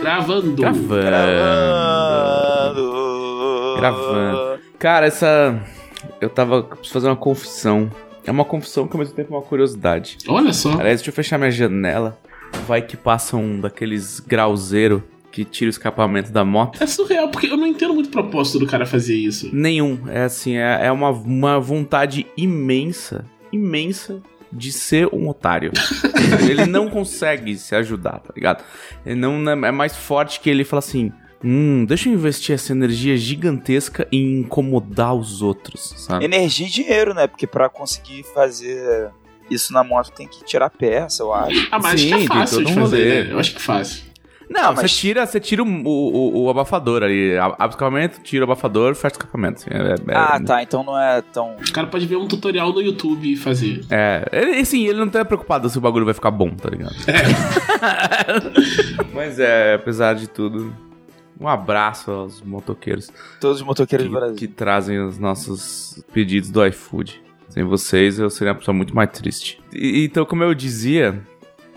Gravando. Gravando. Gravando. Gravando. Cara, essa. Eu tava. Preciso fazer uma confissão. É uma confissão que ao mesmo tempo é uma curiosidade. Olha só. Aliás, deixa eu fechar minha janela. Vai que passa um daqueles grauzeiro que tira o escapamento da moto. É surreal, porque eu não entendo muito o propósito do cara fazer isso. Nenhum. É assim, é, é uma, uma vontade imensa, imensa de ser um otário. ele não consegue se ajudar, tá ligado? Ele não é mais forte que ele fala assim. Hum, deixa eu investir essa energia gigantesca em incomodar os outros, sabe? Energia e dinheiro, né? Porque pra conseguir fazer isso na moto tem que tirar peça, eu acho. Ah, mas Sim, acho que é fácil todo de fazer. rolê. né? Eu acho que é fácil. Não, Ah, você mas- tira, você tira o, o, o abafador ali. Abre o escapamento, tira o abafador, fecha o escapamento. assim, é- é- Ah, tá. Então não é tão. O cara pode ver um tutorial no YouTube e fazer. É, ele, assim, ele não tá preocupado se o bagulho vai ficar bom, tá ligado? Mas é, apesar de tudo, um abraço aos motoqueiros Todos os motoqueiros do que, Brasil. que trazem os nossos pedidos do iFood. Sem vocês, eu seria uma pessoa muito mais triste. E- então, como eu dizia,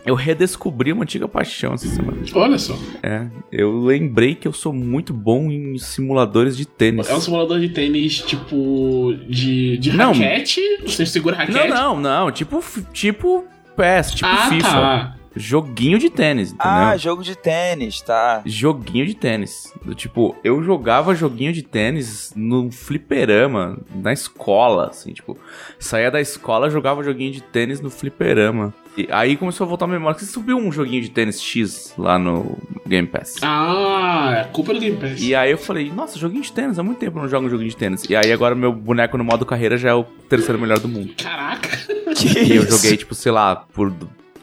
eu redescobri uma antiga paixão essa semana. Olha só. É, eu lembrei que eu sou muito bom em simuladores de tênis. É um simulador de tênis, tipo, de, de Não. raquete. Você segura a Não, raquete. não, não. Tipo, tipo PES, tipo ah, FIFA. tá. Joguinho de tênis, entendeu? Ah, jogo de tênis, tá. Joguinho de tênis. Do tipo, eu jogava joguinho de tênis no fliperama, na escola, assim, tipo, saía da escola, jogava joguinho de tênis no fliperama. E aí começou a voltar a memória. que Você subiu um joguinho de tênis X lá no Game Pass. Ah, é culpa do Game Pass. E aí eu falei, nossa, joguinho de tênis, há muito tempo eu não jogo um joguinho de tênis. E aí agora meu boneco no modo carreira já é o terceiro melhor do mundo. Caraca. Que E eu isso? joguei, tipo, sei lá, por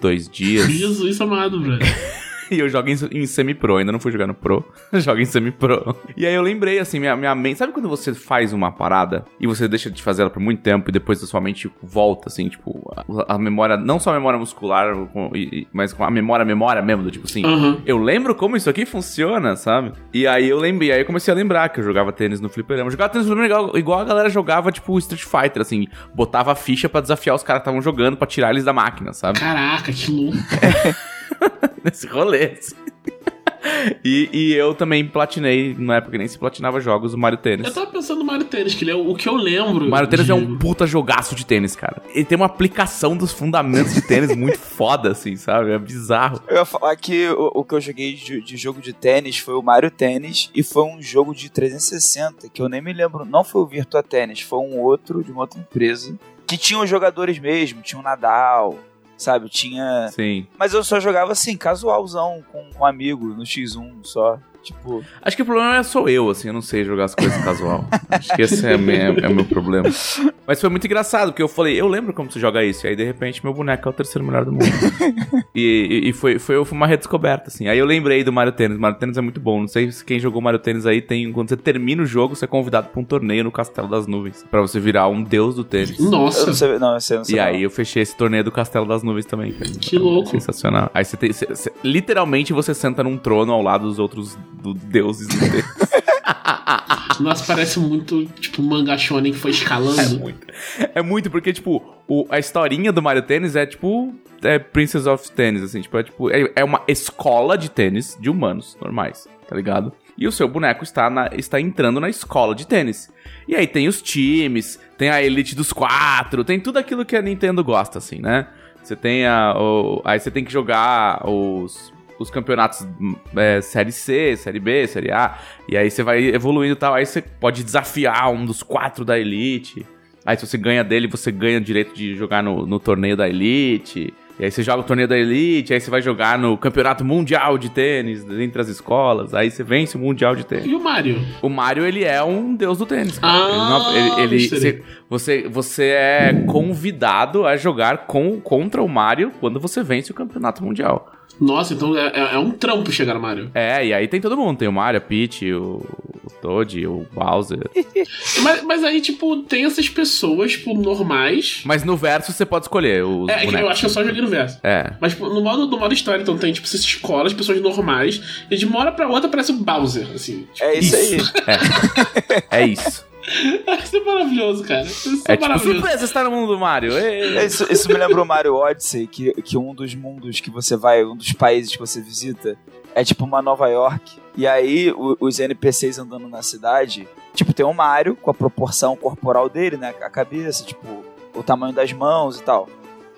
dois dias. Jesus amado, velho. E eu jogo em, em semi-pro, ainda não fui jogar no pro. Jogo em semi-pro. E aí eu lembrei, assim, minha, minha mente. Sabe quando você faz uma parada e você deixa de fazer ela por muito tempo e depois a sua mente volta, assim, tipo, a, a memória, não só a memória muscular, mas com a memória, memória mesmo, do tipo assim. Aham. Eu lembro como isso aqui funciona, sabe? E aí eu lembrei, aí eu comecei a lembrar que eu jogava tênis no fliperama. Eu jogava tênis no fliperama igual, igual a galera jogava, tipo, Street Fighter, assim. Botava a ficha pra desafiar os caras que estavam jogando, pra tirar eles da máquina, sabe? Caraca, que louco. nesse rolê. assim. E, e eu também platinei, na época que nem se platinava jogos, o Mario Tênis. Eu tava pensando no Mario Tênis, que ele é o, o que eu lembro. O Mario Tênis de- é um puta jogaço de tênis, cara. Ele tem uma aplicação dos fundamentos de tênis muito foda, assim, sabe? É bizarro. Eu ia falar que o, o que eu joguei de, de jogo de tênis foi o Mario Tênis e foi um jogo de 360 que eu nem me lembro. Não foi o Virtua Tênis, foi um outro de uma outra empresa que tinha os jogadores mesmo, tinha o Nadal, sabe? Tinha. Sim. Mas eu só jogava assim, casualzão, com um amigo no X1 só. Tipo, Acho que o problema é sou eu, assim, eu não sei jogar as coisas casual. Acho que esse é, a minha- é o meu problema. Mas foi muito engraçado, porque eu falei, eu lembro como se joga isso. E aí, de repente, meu boneco é o terceiro melhor do mundo. e e- e foi, foi uma redescoberta, assim. Aí eu lembrei do Mario Tênis. Mario Tênis é muito bom. Não sei se quem jogou Mario Tênis aí tem. Quando você termina o jogo, você é convidado pra um torneio no Castelo das Nuvens. Pra você virar um deus do tênis. eu não Nossa, sei. Não, eu sei, não sei. E não. aí eu fechei esse torneio do Castelo das Nuvens também. cara. Que louco. Sensacional. Aí você tem. você- você- literalmente você senta num trono ao lado dos outros do- deuses do tênis. nossa, parece muito, tipo, um mangá shonen que foi escalando. muito. É muito, porque, tipo, o- a historinha do Mario Tênis é tipo. É Princess of Tennis, assim, tipo, é tipo. É, é uma escola de tênis de humanos normais, tá ligado? E o seu boneco está, na- está entrando na escola de tênis. E aí tem os times, tem a elite dos quatro, tem tudo aquilo que a Nintendo gosta, assim, né? Você tem a. o- aí você tem que jogar os. Os campeonatos hum, é, Série C, Série B, Série A. E aí você vai evoluindo e tal. Aí você pode desafiar um dos quatro da Elite. Aí se você ganha dele, você ganha o direito de jogar no, no torneio da Elite. E aí você joga o torneio da Elite, aí você vai jogar no campeonato mundial de tênis entre as escolas. Aí você vence o mundial de tênis. E o Mario? O Mario, ele é um deus do tênis. cara. Ah, ele não- ele, ele- você, você, você é convidado a jogar com, contra o Mario quando você vence o campeonato mundial. Nossa, então é, é- é um trampo chegar no Mario. É, e aí tem todo mundo. Tem o Mario, a Peach, o, o Toad, o Bowser. Mas, mas aí, tipo, tem essas pessoas, tipo, normais. Mas no verso você pode escolher os É, que eu bonecos. acho que eu só joguei no verso. É. Mas tipo, no modo, no modo história, então tem, tipo, essas escolas, pessoas normais, e de uma hora pra outra parece o Bowser, assim. Tipo, É isso, aí. É isso. Isso é maravilhoso, cara. Isso é, É tipo, surpresa, você tá no mundo do Mario. Ê. Isso, isso me lembrou Mario Odyssey, que, que um dos mundos que você vai, um dos países que você visita, é tipo uma Nova York. E aí o- os NPCs andando na cidade, tipo, tem o Mario com a proporção corporal dele, né? A cabeça, tipo, o tamanho das mãos e tal.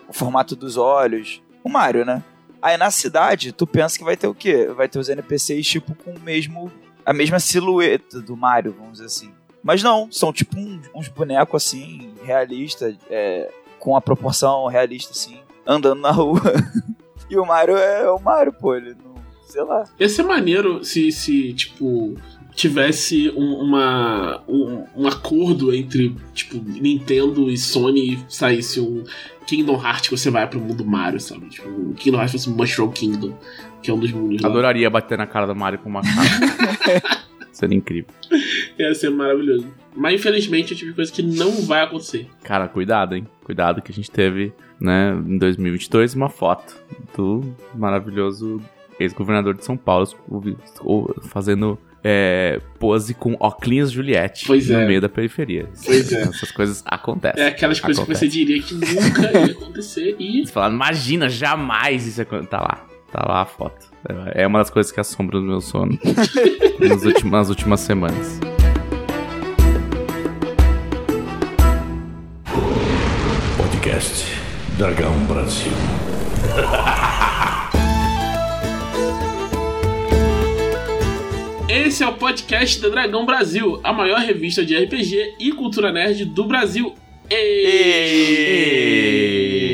O formato dos olhos. O Mario, né? Aí na cidade, tu pensa que vai ter o quê? Vai ter os NPCs, tipo, com o mesmo. a mesma silhueta do Mario, vamos dizer assim. Mas não, são tipo um- uns bonecos assim, realistas, é, com a proporção realista, assim, andando na rua. e o Mario é o Mario, pô, ele não. Sei lá. Ia ser maneiro se, se tipo, tivesse um, uma, um, um acordo entre, tipo, Nintendo e Sony e saísse um Kingdom Hearts que você vai pro mundo Mario, sabe? Tipo, o Kingdom Hearts fosse Mushroom Kingdom, que é um dos mundos lá. Adoraria bater na cara do Mario com uma cara. Seria incrível. Ia ser maravilhoso. Mas infelizmente é o tipo coisa que não vai acontecer. Cara, cuidado, hein? Cuidado que a gente teve, né, em 2022, uma foto do maravilhoso ex-governador de São Paulo fazendo é, pose com óculos Juliette Pois no é. meio da periferia. Pois é. Essas coisas acontecem. É aquelas coisas que você diria que nunca ia acontecer e Você fala, imagina, jamais isso acon- Tá lá, tá lá a foto. É uma das coisas que assombram o meu sono nas, últimas, nas últimas semanas. Podcast Dragão Brasil. Esse é o podcast da Dragão Brasil, a maior revista de RPG e cultura nerd do Brasil. E... Ei.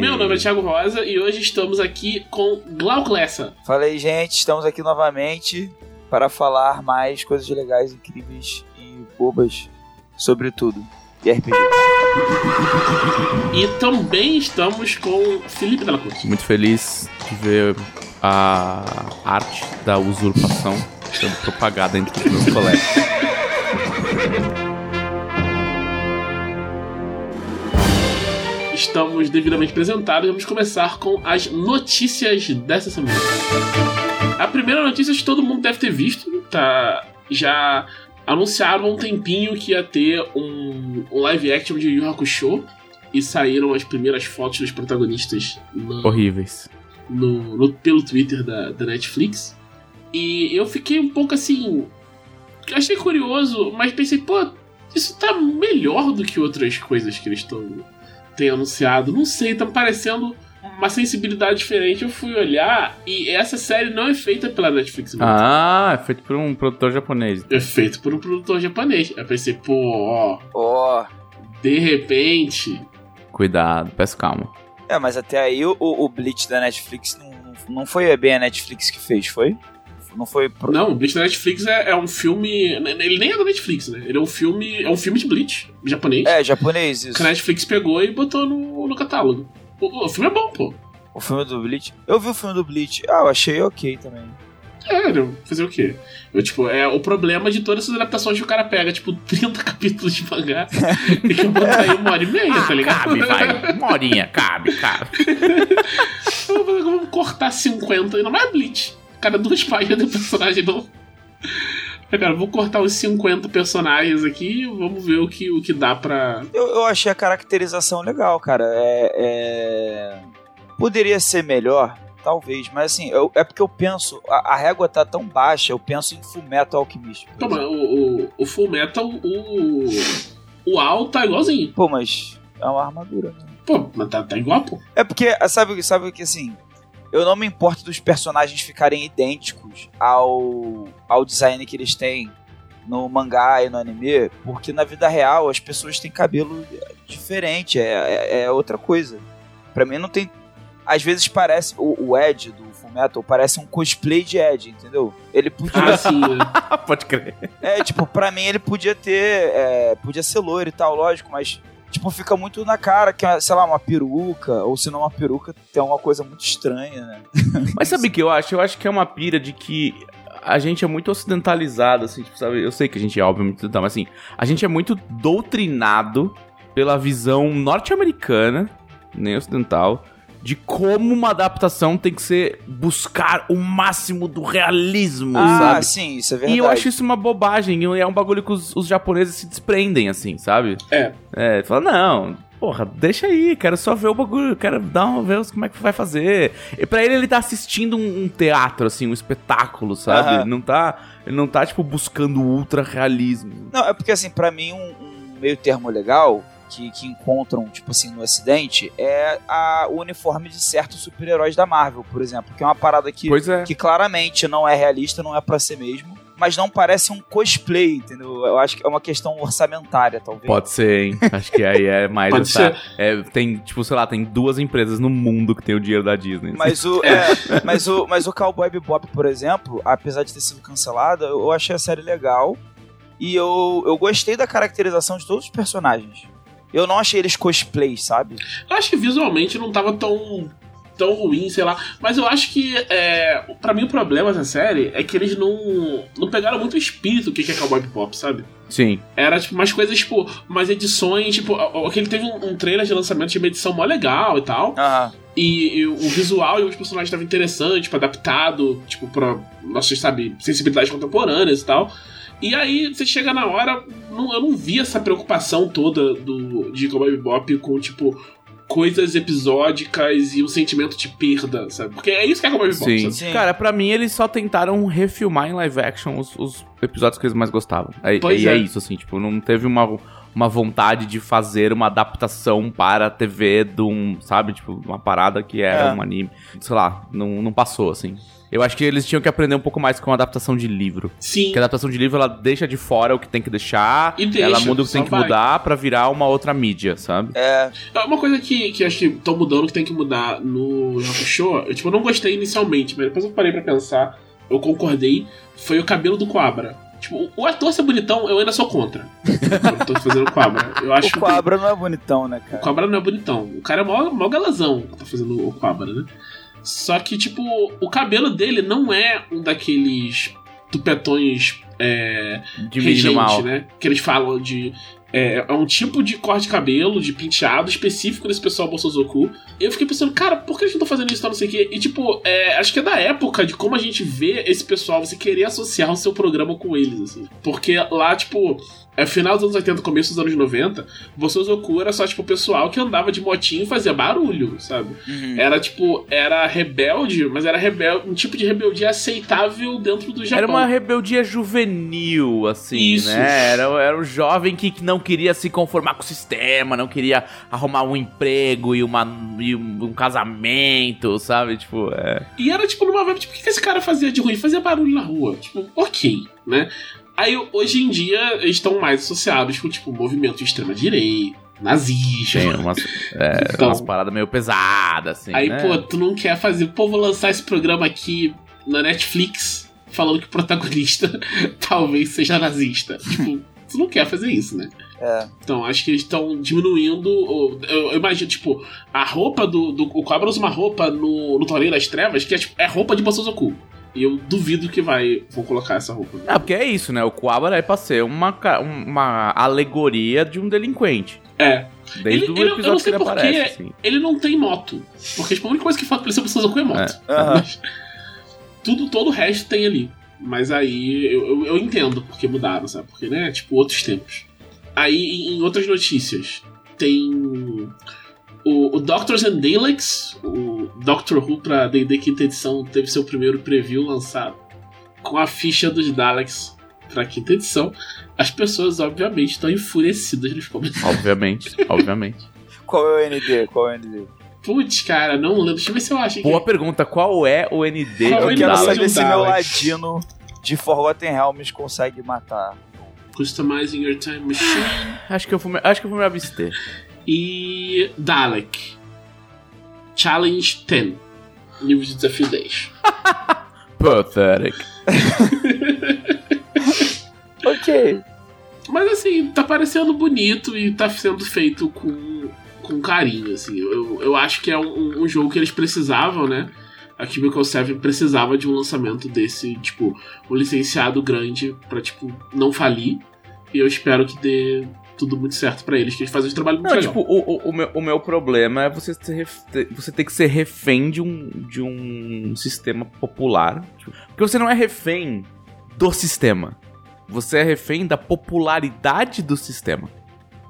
Meu nome é Thiago Rosa e hoje estamos aqui com Glauclessa. Fala aí, gente, estamos aqui novamente para falar mais coisas legais, incríveis e bobas sobre tudo. E RPG. E também estamos com Felipe Della Cruz. Muito feliz de ver a arte da usurpação sendo propagada entre os meus colegas. Estamos devidamente apresentados. Vamos começar com as notícias dessa semana. A primeira notícia que todo mundo deve ter visto, tá? Já anunciaram há um tempinho que ia ter um, um live action de Yu Hakusho e saíram as primeiras fotos dos protagonistas no, Horríveis. no- no- pelo Twitter da, da Netflix. E eu fiquei um pouco assim. Achei curioso, mas pensei, pô, isso tá melhor do que outras coisas que eles estão têm anunciado. Não sei, tá me parecendo uma sensibilidade diferente. Eu fui olhar e essa série não é feita pela Netflix. mesmo. Ah, é feito por um produtor japonês. É feito por um produtor japonês. Aí eu pensei, pô, ó, Ó. de repente. Cuidado, peço calma. É, mas até aí o, o Bleach da Netflix não, não foi bem a Netflix que fez, foi? Não foi. Pro... Não, Bleach da Netflix é, é um filme. Ele nem é da Netflix, né? Ele é um filme. É um filme de Bleach, japonês. É, japonês isso. que a Netflix pegou e botou no, no catálogo. O, o filme é bom, pô. O filme do Bleach. Eu vi o filme do Bleach. Ah, eu achei ok também. É, fazer o quê? Eu, tipo, é o problema de todas essas adaptações que o cara pega, tipo, 30 capítulos de mangá. tem que botar aí uma hora e meia, tá ligado? Cabe, vai. Uma horinha, cabe, cabe. Vamos cortar 50, não é Bleach. Cada duas páginas do personagem não. É, cara, vou cortar os 50 personagens aqui vamos ver o que, o que dá pra. Eu, eu achei a caracterização legal, cara. É, é- Poderia ser melhor, talvez, mas assim, eu- é porque eu penso, a, a régua tá tão baixa, eu penso em Fullmetal Alchemist. por Toma, o, o, o Full Metal, o. O Al tá igualzinho. Pô, mas é uma armadura, né? Pô, mas tá, tá igual, pô. É porque, sabe, sabe que assim, eu não me importo dos personagens ficarem idênticos ao, ao design que eles têm no mangá e no anime, porque na vida real as pessoas têm cabelo diferente, é, é, é outra coisa. Pra mim não tem. Às vezes parece. O, o Ed do Fullmetal parece um cosplay de Ed, entendeu? Ele podia. Ah, sim, né? Pode crer. É, tipo, pra mim ele podia ter. é, podia ser loiro e tal, lógico, mas. Tipo, fica muito na cara que, sei lá, uma peruca, ou se não uma peruca, tem uma coisa muito estranha, né? Mas sabe o que eu acho? Eu acho que é uma pira de que a gente é muito ocidentalizado, assim, tipo, sabe? Eu sei que a gente é obviamente ocidental, mas assim, a gente é muito doutrinado pela visão norte-americana, nem ocidental, de como uma adaptação tem que ser buscar o máximo do realismo, Ah, sabe? sim, isso é verdade. E eu acho isso uma bobagem, e é um bagulho que os, os japoneses se desprendem, assim, sabe? É. É, fala, não, porra, deixa aí, quero só ver o bagulho, quero dar uma, ver como é que vai fazer. E pra ele, ele tá assistindo um, um teatro, assim, um espetáculo, sabe? Ele não tá, ele não tá, tipo, buscando o ultra realismo. Não, é porque assim, pra mim, um, um meio termo legal que, que encontram, tipo assim, no acidente é a, o uniforme de certos super-heróis da Marvel, por exemplo. Que é uma parada que, Pois é. que claramente não é realista, não é pra ser mesmo. Mas não parece um cosplay, entendeu? Eu acho que é uma questão orçamentária, talvez. Pode ser, hein? Acho que aí é mais Pode essa. É, tem, tipo, sei lá, tem duas empresas no mundo que tem o dinheiro da Disney. assim. Mas o, é, mas, o, mas o Cowboy Bebop, por exemplo, apesar de ter sido cancelada, eu achei a série legal. E eu, eu gostei da caracterização de todos os personagens. Eu não achei eles cosplays, sabe? Eu acho que visualmente não tava tão, tão ruim, sei lá. Mas eu acho que, é, para mim, o problema dessa série é que eles não, não pegaram muito o espírito do que é Cowboy Bebop, sabe? Sim. Era, tipo, mais coisas, tipo, umas edições, tipo, aquele teve um, um trailer de lançamento de uma edição mó legal e tal. Aham. E, e o visual e os personagens estavam interessantes, tipo, adaptado, tipo, pra nossas, sabe, sensibilidades contemporâneas e tal. E aí, você chega na hora, não- eu não vi essa preocupação toda do, de Cowboy Bebop com, tipo, coisas episódicas e um sentimento de perda, sabe? Porque é isso que é Cowboy Bebop, Sim. sabe? Sim. Cara, pra mim eles só tentaram refilmar em live action os, os episódios que eles mais gostavam. Aí, Pois e é. é. isso, assim, tipo, não teve uma, uma vontade de fazer uma adaptação para a TV de um, sabe, tipo, uma parada que era É. um anime. Sei lá, não, não passou, assim. Eu acho que eles tinham que aprender um pouco mais com a adaptação de livro. Sim. Porque a adaptação de livro, ela deixa de fora o que tem que deixar, E deixa, ela muda o que tem que vai. mudar pra virar uma outra mídia, sabe? É. É Uma coisa que, que acho que estão mudando, que tem que mudar no Show, eu, tipo, eu não gostei inicialmente, mas depois eu parei pra pensar, eu concordei, foi o cabelo do Coabra. Tipo, o- o ator ser bonitão, eu ainda sou contra. eu tô fazendo o Coabra. Eu acho O Cobra não é bonitão, né, o cara? Cobra não é bonitão. O cara é mó, mó galazão que tá fazendo o Cobra, né? Só que, tipo, o cabelo dele não é um daqueles tupetões é, De regente, minimal. né? Que eles falam de. É, é um tipo de corte de cabelo, de penteado específico desse pessoal Bolsozoku. Eu fiquei pensando, cara, por que eles não estão fazendo isso, tal, não sei o quê? E, tipo, é, acho que é da época de como a gente vê esse pessoal, você querer associar o seu programa com eles, assim. Porque lá, tipo, é final dos anos 80, começo dos anos 90, Bolsozoku era só, tipo, o pessoal que andava de motinho e fazia barulho, sabe? Uhum. Era, tipo, era rebelde, mas era rebel um tipo de rebeldia aceitável dentro do Japão. Era uma rebeldia juvenil, assim, Isso. né? Era, era um jovem que não queria se conformar com o sistema, não queria arrumar um emprego e, uma, e um, um casamento, sabe? Tipo, é. E era tipo numa vibe, tipo, o que que esse cara fazia de ruim? Fazia barulho na rua. Tipo, ok, né? Aí hoje em dia eles estão mais associados com, tipo, movimento de extrema-direita, nazista. Tem umas, é, Então. umas paradas meio pesadas, assim. Aí, né? pô, tu não quer fazer. Pô, vou lançar esse programa aqui na Netflix falando que o protagonista talvez seja nazista. tipo, tu não quer fazer isso, né? É. Então, acho que eles estão diminuindo. o- Eu, eu imagino, tipo, a roupa do. do o Cobra usa uma roupa no, no Torneio das Trevas que é, tipo, é roupa de Bosozoku. E eu duvido que vai vão colocar essa roupa. Ah, porque é isso, né? O Kuwabara é pra ser uma, uma alegoria de um delinquente. É. Desde Ele- o ele- eu não sei ele por aparece, assim. Ele não tem moto. Porque tipo, a única coisa que falta pra ele ser Bosozoku é moto. Aham. Mas tudo, todo o resto tem ali. Mas aí eu, eu, eu entendo porque mudaram, sabe? Porque, né? Tipo, outros tempos. Aí, em outras notícias, tem o, o Doctors and Daleks, o Doctor Who pra D&D quinta edição, teve seu primeiro preview lançado com a ficha dos Daleks pra quinta edição. As pessoas, obviamente, estão enfurecidas nos comentários. Obviamente, obviamente. Qual é o ND? Qual é o ND? Putz, cara, não lembro. Deixa eu ver se eu acho. Boa pergunta, qual é o ND Qual é o Eu quero saber se meu ladino de Forgotten Realms consegue matar. Customizing Your Time Machine. Acho que eu vou me, acho que eu vou me abster. E Dalek. Challenge 10. Nível de desafio 10. Pathetic. Ok. Mas assim, tá parecendo bonito e tá sendo feito com, com carinho, assim. Eu, eu acho que é um, um jogo que eles precisavam, né? A Cubicle 7 precisava de um lançamento desse, tipo, um licenciado grande pra, tipo, não falir. E eu espero que dê tudo muito certo pra eles, que eles fazem um trabalho muito Não, legal. tipo, o, o, o meu, o meu problema é você ter, você ter que ser refém de um, de um sistema popular. tipo, porque você não é refém do sistema. Você é refém da popularidade do sistema.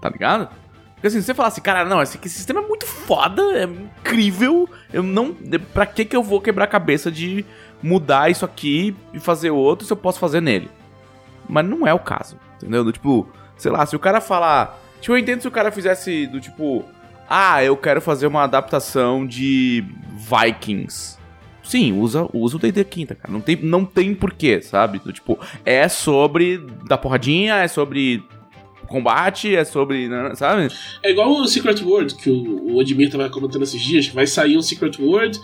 Tá ligado? Porque assim, se você falar assim, cara, não, esse, esse sistema é muito foda, é incrível, eu não. Pra que que eu vou quebrar a cabeça de mudar isso aqui e fazer outro se eu posso fazer nele? Mas não é o caso, entendeu? Tipo, sei lá, se o cara falar. Tipo, eu entendo se o cara fizesse do tipo. Ah, eu quero fazer uma adaptação de Vikings. Sim, usa, usa o D&D quinta, cara. Não tem, não tem porquê, sabe? Do tipo, é sobre dar porradinha, é sobre combate, é sobre, né, sabe? É igual o Secret World, que o, o Admir tava comentando esses dias, que vai sair um Secret World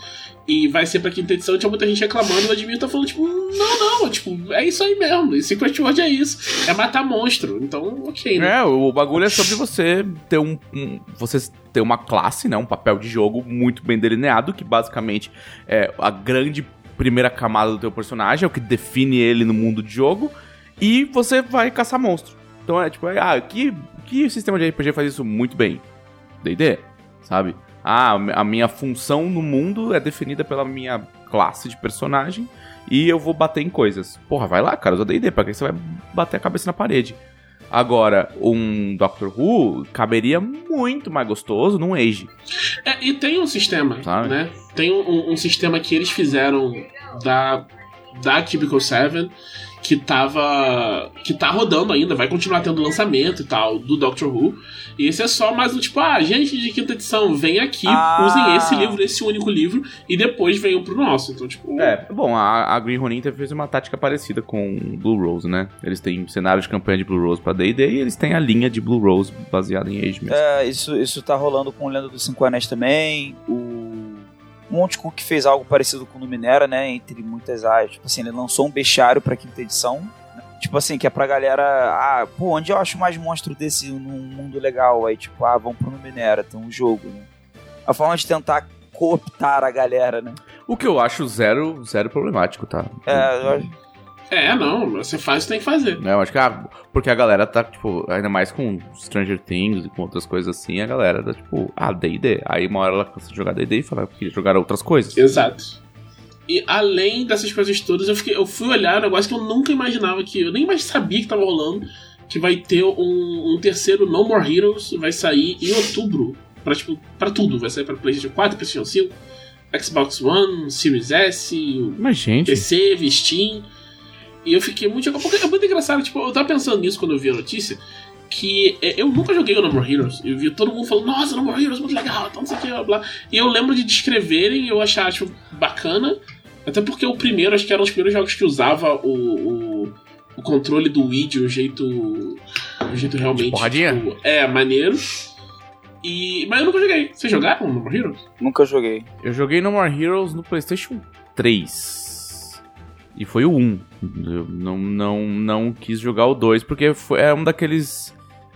e vai ser pra quinta edição, tinha muita gente reclamando, o Admir tá falando, tipo, não, não, tipo, é isso aí mesmo, e Secret World é isso, é matar monstro, então, ok, né? É, o bagulho é sobre você ter um, um- você ter uma classe, né, um papel de jogo muito bem delineado, que basicamente é a grande primeira camada do teu personagem, é o que define ele no mundo de jogo, e você vai caçar monstro. Então é tipo, ah, que que sistema de RPG faz isso muito bem? D&D, sabe? Ah, a minha função no mundo é definida pela minha classe de personagem e eu vou bater em coisas. Porra, vai lá, cara, usa D&D, pra que você vai bater a cabeça na parede? Agora, um Doctor Who caberia muito mais gostoso num Age. É, e tem um sistema, Sabe? né? Tem um, um sistema que eles fizeram da, da Cubicle 7 que tava. que tá rodando ainda, vai continuar tendo lançamento e tal, do Doctor Who. E esse é só mais um tipo, ah, gente de quinta edição, vem aqui, Ah. usem esse livro, esse único livro, e depois venham pro nosso. Então, tipo. É, bom, a, a Green Ronin fez uma tática parecida com Blue Rose, né? Eles têm cenário de campanha de Blue Rose pra D&D e eles têm a linha de Blue Rose baseada em Age mesmo. É, isso, isso tá rolando com o Lenda dos Cinco Anéis também. O Monte Cook fez algo parecido com o Numenera, né? Entre muitas áreas. Tipo assim, ele lançou um bestiário pra quinta edição. né? Tipo assim, que é pra galera. Ah, pô, onde eu acho mais monstro desse num mundo legal? Aí, tipo, ah, vamos pro Numenera, tem um jogo, né? A forma de tentar cooptar a galera, né? O que eu acho zero, zero problemático, tá? É, eu acho- É, não, você faz, tem que fazer. É, eu acho que ah, porque a galera tá, tipo, ainda mais com Stranger Things e com outras coisas assim, a galera tá, tipo, ah, D&D. Aí uma hora ela cansa de jogar D&D e fala que jogar outras coisas. Exato. E além dessas coisas todas, eu, fiquei, eu fui olhar um negócio que eu nunca imaginava que. Eu nem mais sabia que tava rolando. Que vai ter um, um terceiro No More Heroes, vai sair em outubro. Pra, tipo, pra tudo. Vai sair pra PlayStation 4, PlayStation 5, Xbox One, Series S, Mas, gente, PC, Steam. E eu fiquei muito. Porque é muito engraçado, tipo, eu tava pensando nisso quando eu vi a notícia. Que é, eu nunca joguei o No More Heroes. Eu vi todo mundo falando, nossa, No More Heroes, muito legal, então não sei o que, blá blá. E eu lembro de descreverem e eu achar, tipo, bacana. Até porque o primeiro, acho que eram os primeiros jogos que usava o, o, o controle do Wii de um jeito. De um jeito realmente. porradinha? tipo, é, maneiro. E, mas eu nunca joguei. Vocês jogaram No More Heroes? nunca joguei. eu joguei No More Heroes no PlayStation 3. E foi o 1. Eu não, não, não quis jogar o 2, porque foi, é um daqueles.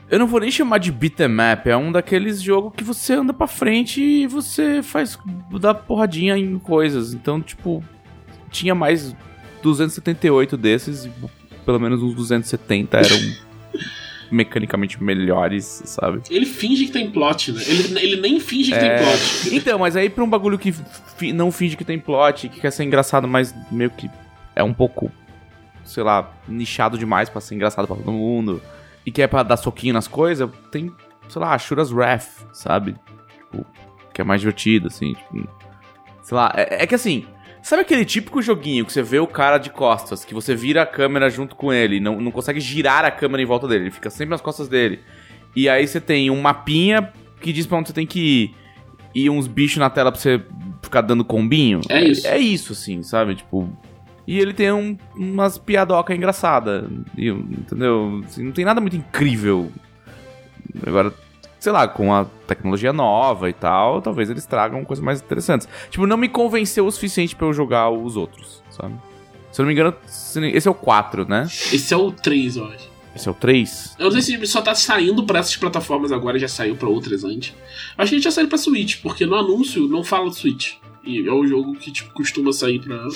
Eu não vou nem chamar de beat 'em up, é um daqueles jogos que você anda pra frente e você faz. dá porradinha em coisas. Então, tipo, tinha mais 278 desses e pelo menos uns 270 eram mecanicamente melhores, sabe? Ele finge que tem plot, né? Ele, ele nem finge que É. tem plot. Então, mas aí pra um bagulho que fi- não finge que tem plot, que quer ser engraçado, mas meio que é um pouco, sei lá, nichado demais pra ser engraçado pra todo mundo, e que é pra dar soquinho nas coisas, tem, sei lá, Shura's Wrath, sabe? Tipo, que é mais divertido, assim, tipo, sei lá, é, é que assim, sabe aquele típico joguinho que você vê o cara de costas, que você vira a câmera junto com ele, não, não consegue girar a câmera em volta dele, ele fica sempre nas costas dele, e aí você tem um mapinha que diz pra onde você tem que ir, e uns bichos na tela pra você ficar dando combinho. É isso. É, isso, assim, sabe? Tipo. E ele tem um, umas piadoca engraçada. Entendeu? Assim, não tem nada muito incrível. Agora, sei lá, com a tecnologia nova e tal, talvez eles tragam coisas mais interessantes. Tipo, não me convenceu o suficiente pra eu jogar os outros, sabe? Se eu não me engano, esse é o 4, né? Esse é o 3, eu acho. Esse é o 3? Eu não sei se ele só tá saindo pra essas plataformas agora, já saiu pra outras antes. Acho que ele já saiu pra Switch, porque no anúncio não fala Switch. E é um jogo que tipo, costuma sair pra,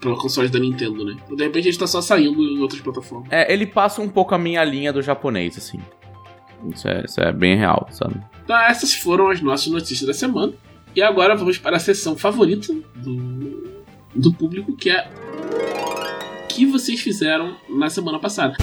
pra consoles da Nintendo, né? De repente ele tá só saindo em outras plataformas. É, ele passa um pouco a minha linha do japonês, assim. Isso é, isso é bem real, sabe? Então, essas foram as nossas notícias da semana. E agora vamos para a sessão favorita do, do público, que é o que vocês fizeram na semana passada.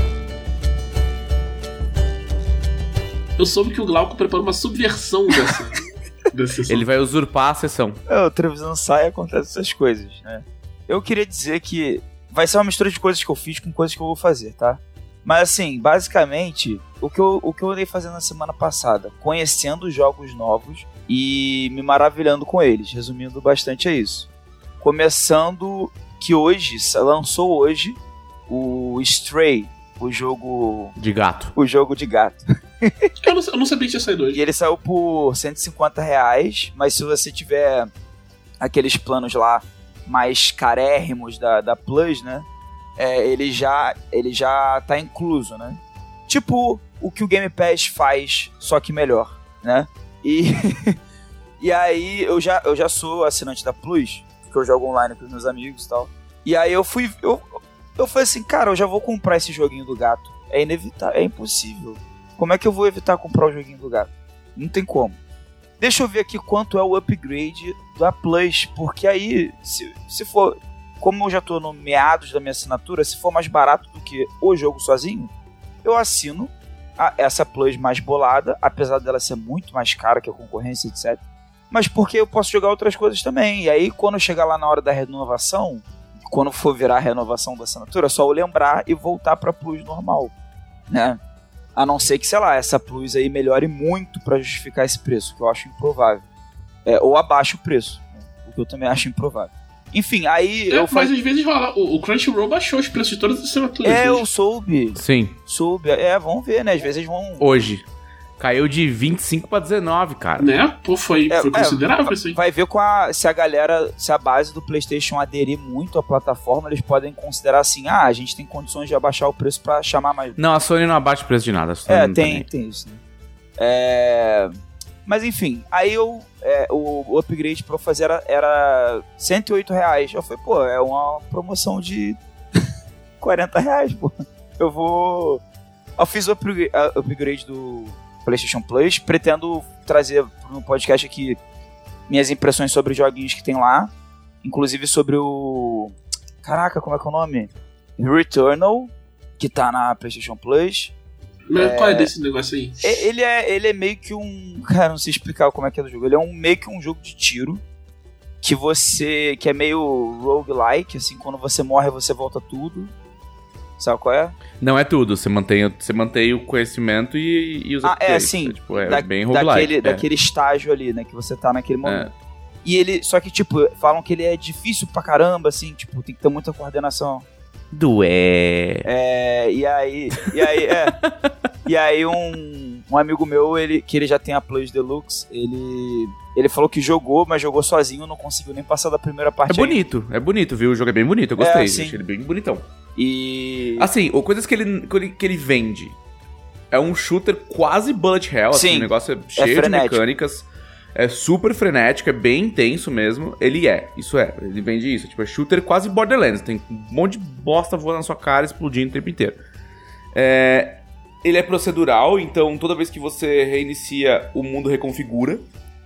Eu soube que o Glauco preparou uma subversão dessa, dessa sessão. Ele vai usurpar a sessão. É, o televisão sai e acontece essas coisas, né? Eu queria dizer que vai ser uma mistura de coisas que eu fiz com coisas que eu vou fazer, tá? Mas assim, basicamente, o que eu, o que eu andei fazendo na semana passada, conhecendo jogos novos e me maravilhando com eles, resumindo bastante é isso. Começando que hoje, lançou hoje o Stray, o jogo. De gato. O jogo de gato. Eu não, eu não sabia que tinha saído hoje. E ele saiu por 150 reais, mas se você tiver aqueles planos lá mais carérrimos da, da Plus, né? É, ele já ele já tá incluso, né? Tipo o que o Game Pass faz, só que melhor, né? E, e aí eu já, eu já sou assinante da Plus, porque eu jogo online com os meus amigos e tal. E aí eu fui eu, eu falei assim, cara, eu já vou comprar esse joguinho do gato. É inevitável, é impossível. Como é que eu vou evitar comprar o joguinho do gato? Não tem como. Deixa eu ver aqui quanto é o upgrade da Plus, porque aí, se, se for. Como eu já tô no meados da minha assinatura, se for mais barato do que o jogo sozinho, eu assino a, essa Plus mais bolada, apesar dela ser muito mais cara que a concorrência, etc. Mas porque eu posso jogar outras coisas também. E aí, quando chegar lá na hora da renovação, quando for virar a renovação da assinatura, é só eu lembrar e voltar para Plus normal, né? A não ser que, sei lá, essa Plus aí melhore muito para justificar esse preço, que eu acho improvável. É, ou abaixe o preço, né? o que eu também acho improvável. Enfim, aí É, eu mas faz... às vezes rola. O, o Crunchyroll baixou os preços de todas as assinaturas. É, eu hoje. soube. Sim. Soube. É, vamos ver, né? Às vezes vão. Hoje. Caiu de 25 pra 19, cara. Né? Pô, foi, É, foi é, considerável isso aí. Vai ver com a, se a galera, se a base do PlayStation aderir muito à plataforma, eles podem considerar assim: ah, a gente tem condições de abaixar o preço pra chamar mais. Não, a Sony não abate o preço de nada. É, tá tem, tem isso, né? É... Mas enfim, aí eu. é, o, upgrade pra eu fazer era, era 108 reais. Eu falei, pô, é uma promoção de 40 reais, pô. Eu vou. Eu fiz o upgrade do PlayStation Plus, pretendo trazer no podcast aqui minhas impressões sobre joguinhos que tem lá, inclusive sobre o. Caraca, como é que é o nome? Returnal, que tá na PlayStation Plus. Mas qual é desse negócio aí? Ele é, ele é meio que um. Cara, não sei explicar como é que é do jogo. Ele é um meio que um jogo de tiro. Que você. que é meio roguelike, assim, quando você morre você volta tudo. Sabe qual é? Não é tudo, você mantém, você mantém o conhecimento e, e os Ah, é, sim. né? Tipo, é Da- bem daquele, é. daquele estágio ali, né? Que você tá naquele momento. É. E ele. Só que, tipo, falam que ele é difícil pra caramba, assim, tipo, tem que ter muita coordenação. Dué. É, e aí, e aí, é, e aí um, um amigo meu, ele, que ele já tem a Plus Deluxe, ele, ele falou que jogou, mas jogou sozinho, não conseguiu nem passar da primeira É parte. ainda. bonito, é bonito, viu? O jogo é bem bonito, eu gostei. É, sim. achei ele bem bonitão. E Assim, o coisas que ele, que ele, que ele vende. É um shooter quase bullet hell, assim, Sim. o negócio é cheio de frenético. mecânicas. É super frenético, é bem intenso mesmo. Ele é, isso é. Ele vende isso. Tipo, é shooter quase Borderlands. Tem um monte de bosta voando na sua cara, explodindo o tempo inteiro. É, ele é procedural, então toda vez que você reinicia, o mundo reconfigura.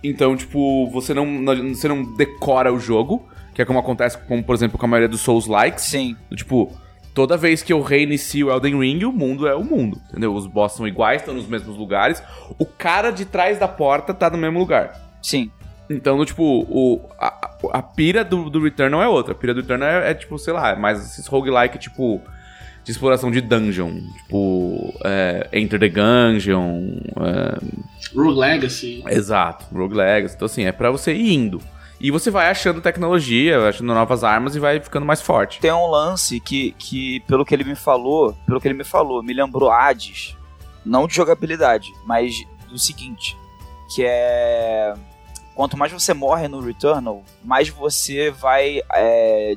Então, tipo, você não, não- você não decora o jogo, que é como acontece, como, por exemplo, com a maioria dos Souls-likes. sim, Tipo, toda vez que eu reinicio Elden Ring, o mundo é o mundo, entendeu? Os boss são iguais, estão nos mesmos lugares. O cara de trás da porta tá no mesmo lugar. sim. Então, tipo, o, a, a pira do, do Return não é outra. A pira do Return é, é, tipo, sei lá, é mais esses roguelike, tipo, de exploração de dungeon. Tipo, é, Enter the Gungeon. é, Rogue Legacy. Exato, Rogue Legacy. Então, assim, é pra você ir indo. E você vai achando tecnologia, achando novas armas e vai ficando mais forte. Tem um lance que, que, pelo que ele me falou, pelo que ele me falou, me lembrou Hades, não de jogabilidade, mas do seguinte, que é quanto mais você morre no Returnal, mais você vai é,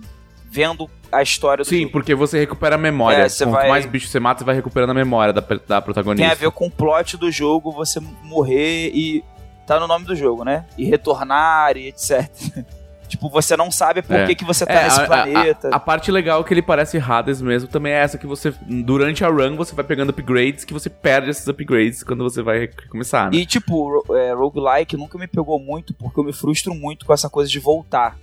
vendo a história do Sim, jogo. porque você recupera a memória. É, Quanto vai- mais bicho você mata, você vai recuperando a memória da, da protagonista. Tem a ver com o plot do jogo, você morrer e tá no nome do jogo, né? E retornar e etc. tipo você não sabe por É. que, que você tá É, nesse a, a- planeta. a- a parte legal que ele parece Hades mesmo também é essa que você, durante a run, você vai pegando upgrades que você perde esses upgrades quando você vai começar, né? E, tipo, ro- é, roguelike nunca me pegou muito, porque eu me frustro muito com essa coisa de voltar.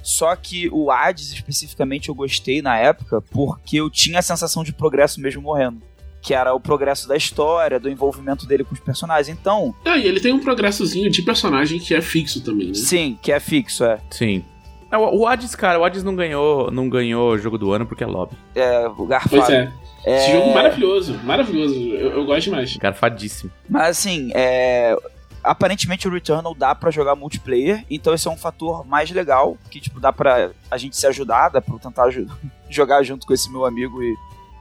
Só que o Hades, especificamente, eu gostei na época, porque eu tinha a sensação de progresso mesmo morrendo. Que era o progresso da história, do envolvimento dele com os personagens. Então, Ah, e ele tem um progressozinho de personagem que é fixo também, né? sim, que é fixo, é. Sim. É, o, o Hades, cara, o Hades não ganhou, não ganhou jogo do ano porque é lobby. É, o garfado. Pois é. Esse É, jogo maravilhoso, maravilhoso. Eu, eu gosto demais. Garfadíssimo. Mas assim, é. Aparentemente o Returnal dá pra jogar multiplayer, então esse é um fator mais legal, que tipo, dá pra a gente se ajudar, dá pra eu tentar jogar junto com esse meu amigo e,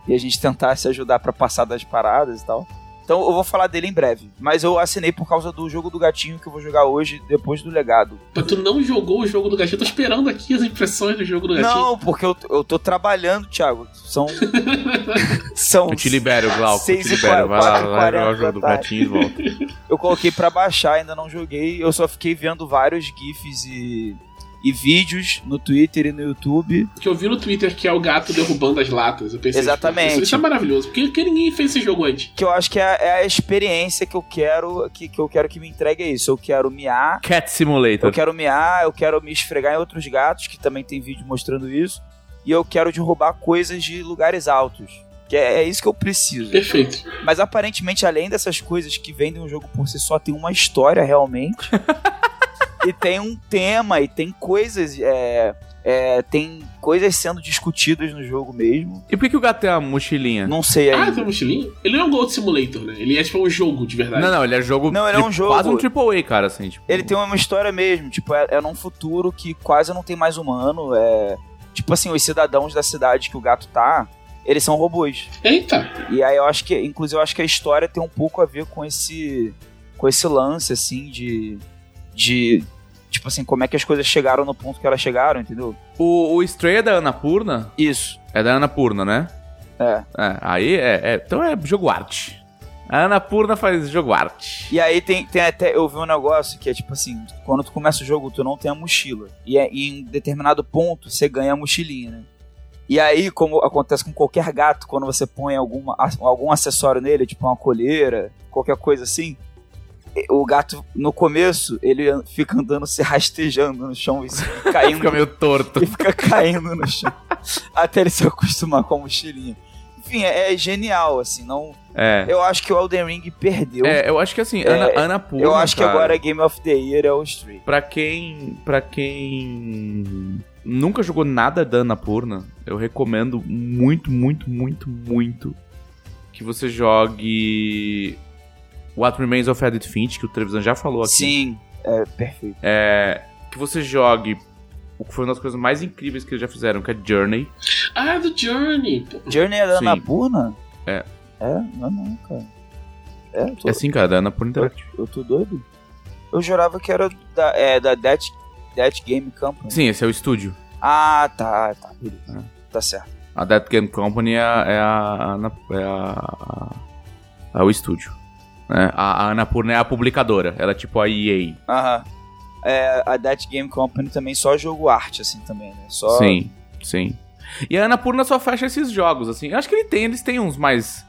e a gente tentar se ajudar pra passar das paradas e tal. Então eu vou falar dele em breve, mas eu assinei por causa do jogo do gatinho que eu vou jogar hoje, depois do legado. Mas tu não jogou o jogo do gatinho. Eu tô esperando aqui as impressões do jogo do gatinho. Não, porque eu, eu tô trabalhando, Thiago. São. são Eu te libero, Glauco. Eu te libero. Vai lá, vai jogar o jogo do gatinho e volta. Eu coloquei pra baixar, ainda não joguei. Eu só fiquei vendo vários GIFs e, e vídeos no Twitter e no YouTube. Que eu vi no Twitter que é o gato derrubando as latas. Eu pensei, Exatamente. Isso, isso é maravilhoso. Porque, porque ninguém fez esse jogo antes. Que eu acho que é, é a experiência que eu quero que, que eu quero que me entregue é isso. Eu quero miar, Cat Simulator. eu quero miar, eu quero me esfregar em outros gatos, que também tem vídeo mostrando isso. E eu quero derrubar coisas de lugares altos. Que é, é isso que eu preciso. Perfeito. Mas aparentemente, além dessas coisas que vendem um jogo por si só, tem uma história realmente. e tem um tema, e tem coisas. É, é, tem coisas sendo discutidas no jogo mesmo. E por que, que o gato tem a mochilinha? Não sei Ah, ainda. tem um mochilinho? Ele não é um Gold Simulator, né? Ele é tipo um jogo de verdade. Não, não, ele é jogo. Não, ele é um jogo. Quase um AAA, cara, assim. Tipo, Ele tem uma história mesmo, tipo, é, é num futuro que quase não tem mais humano. É, tipo assim, os cidadãos da cidade que o gato tá, eles são robôs. Eita. E aí eu acho que, inclusive, eu acho que a história tem um pouco a ver com esse com esse lance assim de de tipo assim, como é que as coisas chegaram no ponto que elas chegaram, entendeu? O, o Stray é da Annapurna? Isso. É da Annapurna, né? É. É, aí é, é- Então é jogo arte. A Annapurna faz jogo arte. E aí tem, tem até eu vi um negócio que é tipo assim, quando tu começa o jogo, tu não tem a mochila. E, é, e em determinado ponto você ganha a mochilinha, né? E aí, como acontece com qualquer gato, quando você põe alguma, algum acessório nele, tipo uma coleira, qualquer coisa assim, o gato, no começo, ele fica andando se rastejando no chão e caindo. Fica meio torto. e fica caindo no chão. até ele se acostumar com a mochilinha. Enfim, é, é genial, assim, não... É. Eu acho que o Elden Ring perdeu. É, eu acho que assim, É, Ana, Annapurna. Eu acho que cara, agora Game of the Year é o Stray. Pra quem. Pra quem. Nunca jogou nada da Annapurna, eu recomendo muito, muito, muito, muito que você jogue What Remains of Edith Finch, que o Trevisan já falou aqui. Sim, é perfeito. É, que você jogue o que foi uma das coisas mais incríveis que eles já fizeram, que é Journey. Ah, do Journey. Journey é da Sim. Annapurna? É. É? Não, não, cara. É, eu tô, É assim, cara, da Annapurna eu, Interactive. eu tô doido. Eu jurava que era da, é, da Dead, Dead Game Company. Sim, esse é o estúdio. Ah, tá, tá, beleza. Tá certo. A Dead Game Company é, a- é a, é a- é o estúdio. Né? A, a Annapurna é a publicadora. Ela é tipo a EA. Aham. É, a Dead Game Company também só jogo arte, assim, também, né? Só... Sim, sim. E a Annapurna só fecha esses jogos, assim. Eu acho que ele tem, eles têm uns mais.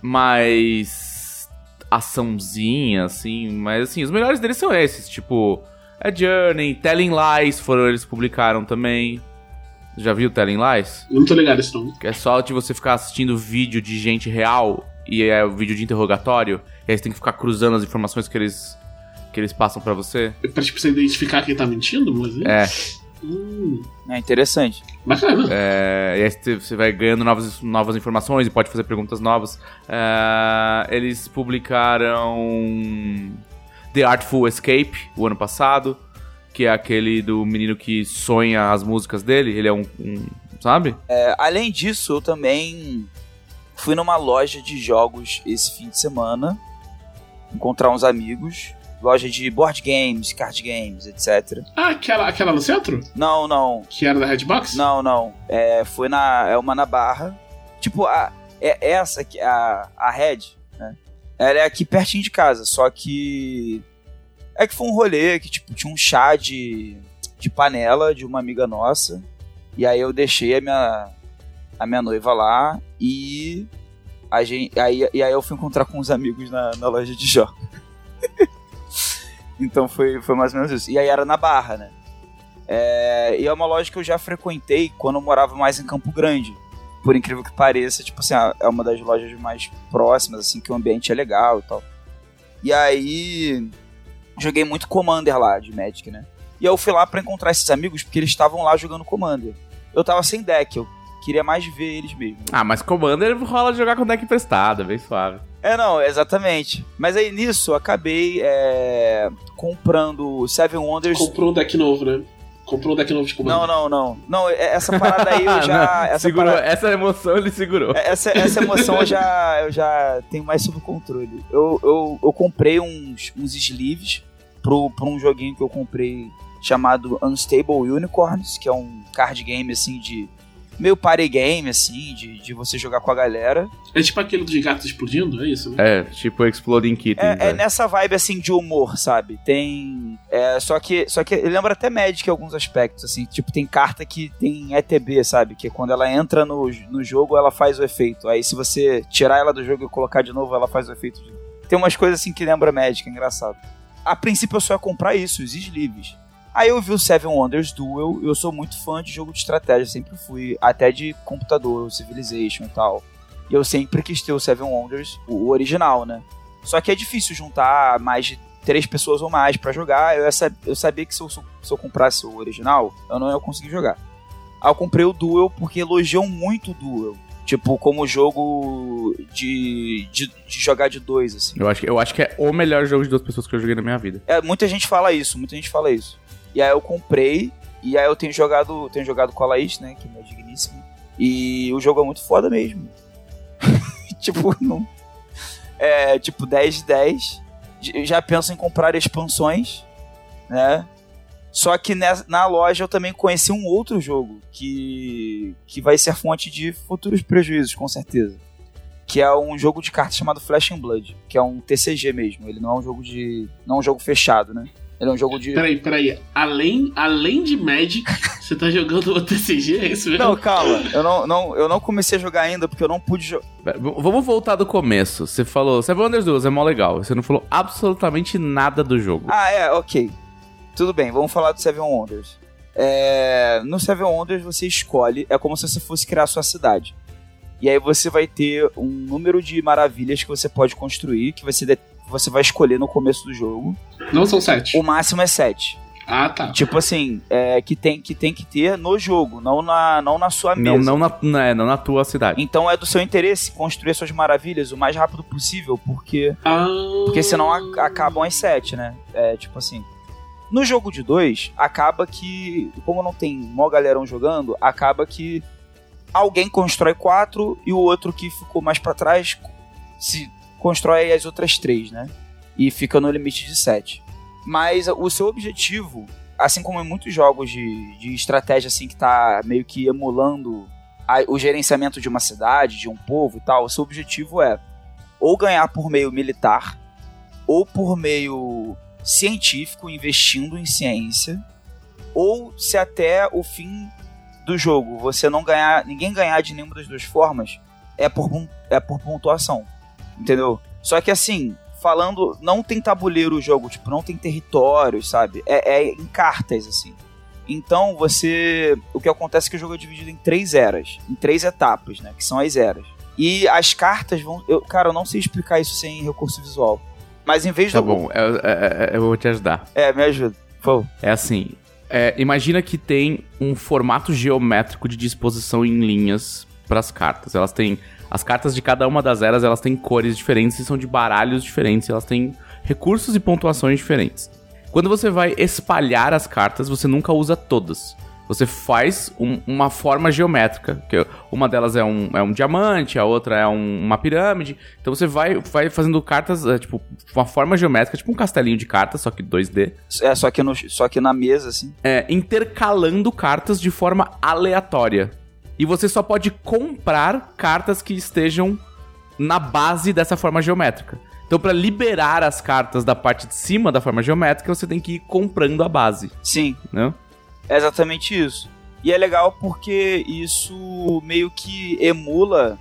mais. açãozinha, assim. Mas, assim, os melhores deles são esses. Tipo, é Journey, Telling Lies, foram eles que publicaram também. Já viu Telling Lies? eu não tô ligado esse nome. Que é só de você ficar assistindo vídeo de gente real e é o vídeo de interrogatório. E aí você tem que ficar cruzando as informações que eles, que eles passam pra você. Pra tipo, você identificar quem tá mentindo, mas. É. Hum, É interessante. bacana. É, e aí você você vai ganhando novas, novas informações e pode fazer perguntas novas. É, eles publicaram The Artful Escape o ano passado, que é aquele do menino que sonha as músicas dele. Ele é um. um- sabe? É, além disso, eu também fui numa loja de jogos esse fim de semana. Encontrar uns amigos. Loja de board games, card games, etc. Ah, aquela, aquela no centro? Não, não. Que era da Redbox? Não, não. É, foi na. É uma na Barra. Tipo, a, é essa aqui, a, a Red, né? Ela é aqui pertinho de casa, só que. É que foi um rolê que, tipo, tinha um chá de. de panela de uma amiga nossa. E aí eu deixei a minha, a minha noiva lá e a gente, aí, e aí eu fui encontrar com os amigos na, na loja de jogos. então foi, foi mais ou menos isso. E aí era na Barra, né? É, e é uma loja que eu já frequentei quando eu morava mais em Campo Grande. Por incrível que pareça, tipo assim, é uma das lojas mais próximas, assim, que o ambiente é legal e tal. E aí joguei muito Commander lá de Magic, né? E eu fui lá para encontrar esses amigos porque eles estavam lá jogando Commander. Eu tava sem deck, eu queria mais ver eles mesmo. Ah, mas Commander rola jogar com deck emprestado, bem suave. É, não, exatamente. Mas aí nisso eu acabei é, comprando Seven Wonders. Comprou um deck novo, né? Comprou um deck novo de comando. Não, não, não. Não, é, essa parada aí eu já. essa, segurou, parada, essa emoção ele segurou. essa, essa emoção eu já, eu já tenho mais sob controle. Eu, eu, eu comprei uns, uns sleeves pro, pro um joguinho que eu comprei chamado Unstable Unicorns, que é um card game assim de meio party game, assim, de, de você jogar com a galera. É tipo aquele de gatos explodindo, é isso, né? É, tipo Exploding Kitten. É, é, nessa vibe, assim, de humor, sabe? Tem... É, só que só que lembra até Magic em alguns aspectos, assim. Tipo, tem carta que tem ETB, sabe? Que quando ela entra no, no jogo, ela faz o efeito. Aí se você tirar ela do jogo e colocar de novo, ela faz o efeito. De... Tem umas coisas, assim, que lembra Magic, é engraçado. A princípio eu só ia comprar isso, os sleeves. Aí eu vi o Seven Wonders Duel, eu sou muito fã de jogo de estratégia, sempre fui, até de computador, Civilization e tal. E eu sempre quis ter o Seven Wonders, o original, né? Só que é difícil juntar mais de três pessoas ou mais para jogar. Eu, eu sabia que se eu, se eu comprasse o original, eu não ia conseguir jogar. Aí eu comprei o Duel porque elogiam muito o Duel. Tipo, como jogo de, de, de, jogar de dois, assim. Eu acho, que, eu acho que é o melhor jogo de duas pessoas que eu joguei na minha vida. É, muita gente fala isso, muita gente fala isso. E aí eu comprei, e aí eu tenho jogado, tenho jogado com a Laís, né, que é digníssima. E o jogo é muito foda mesmo. tipo, não. É, tipo, 10 de 10. Já penso em comprar expansões, né? Só que na, na, loja eu também conheci um outro jogo que, que vai ser fonte de futuros prejuízos, com certeza. Que é um jogo de cartas chamado Flash and Blood, que é um TCG mesmo. Ele não é um jogo de. não é um jogo fechado, né? Ele é um jogo de. Peraí, peraí. Além, além de Magic, você tá jogando o TCG? É isso mesmo? Não, calma. Eu não, não, eu não comecei a jogar ainda porque eu não pude jogar. Vamos voltar do começo. Você falou. Seven Wonders 2 é mó legal. Você não falou absolutamente nada do jogo. Ah, é, ok. Tudo bem, vamos falar do Seven Wonders. É, no Seven Wonders você escolhe. É como se você fosse criar a sua cidade. E aí você vai ter um número de maravilhas que você pode construir, que você, de... você vai escolher no começo do jogo. Não são sete. O máximo é sete. Ah, tá. Tipo assim, é, que, tem, que tem que ter no jogo, não na, não na sua mesa. Não, não, na, não, é, não na tua cidade. Então é do seu interesse construir suas maravilhas o mais rápido possível, porque. Ah. Porque senão a, acabam as sete, né? É tipo assim. No jogo de dois, acaba que. Como não tem mó galerão jogando, acaba que alguém constrói quatro e o outro que ficou mais para trás se constrói as outras três, né? E fica no limite de sete. Mas o seu objetivo, assim como em muitos jogos de, de estratégia assim que tá meio que emulando a, o gerenciamento de uma cidade, de um povo e tal, o seu objetivo é ou ganhar por meio militar ou por meio científico, investindo em ciência, ou se até o fim do jogo você não ganhar, ninguém ganhar de nenhuma das duas formas, é por, é por pontuação. Entendeu? Só que assim, falando, não tem tabuleiro o jogo, tipo, não tem territórios, sabe? É, é em cartas, assim. Então você. O que acontece é que o jogo é dividido em três eras, em três etapas, né? Que são as eras. E as cartas vão. Eu, cara, eu não sei explicar isso sem recurso visual. Mas em vez tá do. Tá bom, eu, eu, eu, vou te ajudar. É, me ajuda. Favor. É assim: é, imagina que tem um formato geométrico de disposição em linhas para as cartas. Elas têm as cartas de cada uma das eras, elas têm cores diferentes e são de baralhos diferentes, elas têm recursos e pontuações diferentes. Quando você vai espalhar as cartas, você nunca usa todas. Você faz um, uma forma geométrica, que uma delas é um, é um diamante, a outra é um, uma pirâmide. Então você vai, vai fazendo cartas, é, tipo, uma forma geométrica, tipo um castelinho de cartas, só que 2D. É, só que, no, só que na mesa, assim. É, intercalando cartas de forma aleatória. E você só pode comprar cartas que estejam na base dessa forma geométrica. Então, para liberar as cartas da parte de cima da forma geométrica, você tem que ir comprando a base. Sim. Né? É exatamente isso. E é legal porque isso meio que emula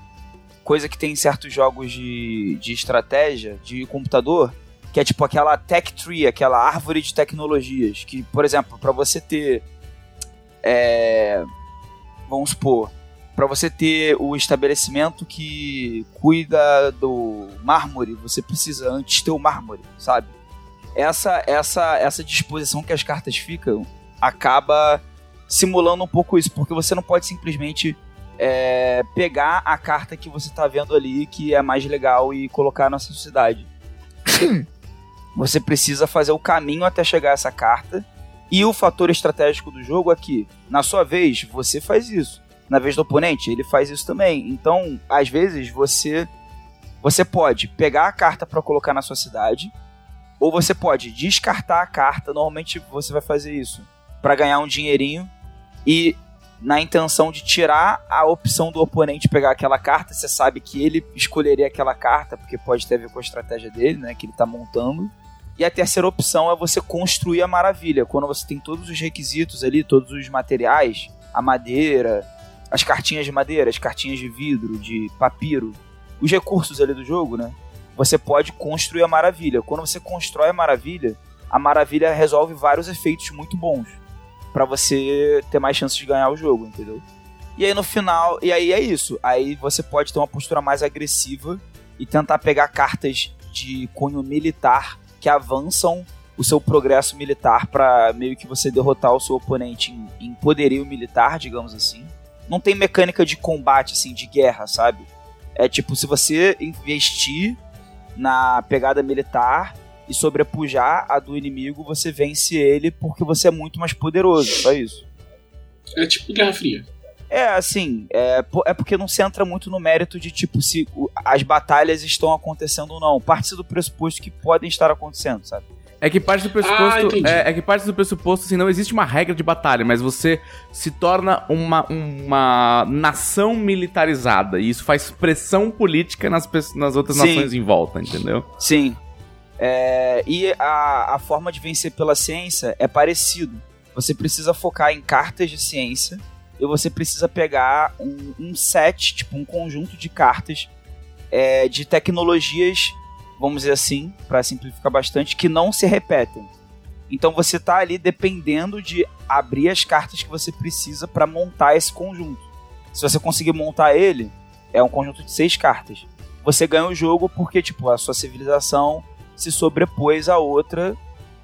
coisa que tem em certos jogos de, de estratégia, de computador, que é tipo aquela tech tree, aquela árvore de tecnologias. Que, por exemplo, para você ter. É, vamos supor, para você ter o estabelecimento que cuida do mármore, você precisa antes ter o mármore, sabe? Essa essa essa disposição que as cartas ficam acaba simulando um pouco isso, porque você não pode simplesmente é, pegar a carta que você está vendo ali, que é mais legal, e colocar na sua cidade. você precisa fazer o caminho até chegar a essa carta. E o fator estratégico do jogo é que, na sua vez, você faz isso na vez do oponente, ele faz isso também. Então, às vezes, você você pode pegar a carta para colocar na sua cidade, ou você pode descartar a carta. Normalmente você vai fazer isso para ganhar um dinheirinho e na intenção de tirar a opção do oponente pegar aquela carta, você sabe que ele escolheria aquela carta, porque pode ter a ver com a estratégia dele, né, que ele está montando. E a terceira opção é você construir a maravilha, quando você tem todos os requisitos ali, todos os materiais, a madeira, as cartinhas de madeira, as cartinhas de vidro, de papiro, os recursos ali do jogo, né? Você pode construir a maravilha. Quando você constrói a maravilha, a maravilha resolve vários efeitos muito bons para você ter mais chances de ganhar o jogo, entendeu? E aí no final, e aí é isso. Aí você pode ter uma postura mais agressiva e tentar pegar cartas de cunho militar que avançam o seu progresso militar para meio que você derrotar o seu oponente em, em poderio militar, digamos assim não tem mecânica de combate, assim, de guerra, sabe? É tipo, se você investir na pegada militar e sobrepujar a do inimigo, você vence ele porque você é muito mais poderoso, só isso. É tipo Guerra Fria. É, assim, é, é porque não se entra muito no mérito de, tipo, se as batalhas estão acontecendo ou não. Parte do pressuposto que podem estar acontecendo, sabe? É que parte do pressuposto. Ah, é, é, que parte do pressuposto, assim, não existe uma regra de batalha, mas você se torna uma, uma nação militarizada. E isso faz pressão política nas, nas outras Sim. nações em volta, entendeu? Sim. É, e a, a forma de vencer pela ciência é parecido. Você precisa focar em cartas de ciência e você precisa pegar um, um set, tipo um conjunto de cartas é, de tecnologias vamos dizer assim, para simplificar bastante, que não se repetem. Então você está ali dependendo de abrir as cartas que você precisa para montar esse conjunto. Se você conseguir montar ele, é um conjunto de seis cartas. Você ganha o jogo porque tipo a sua civilização se sobrepôs a outra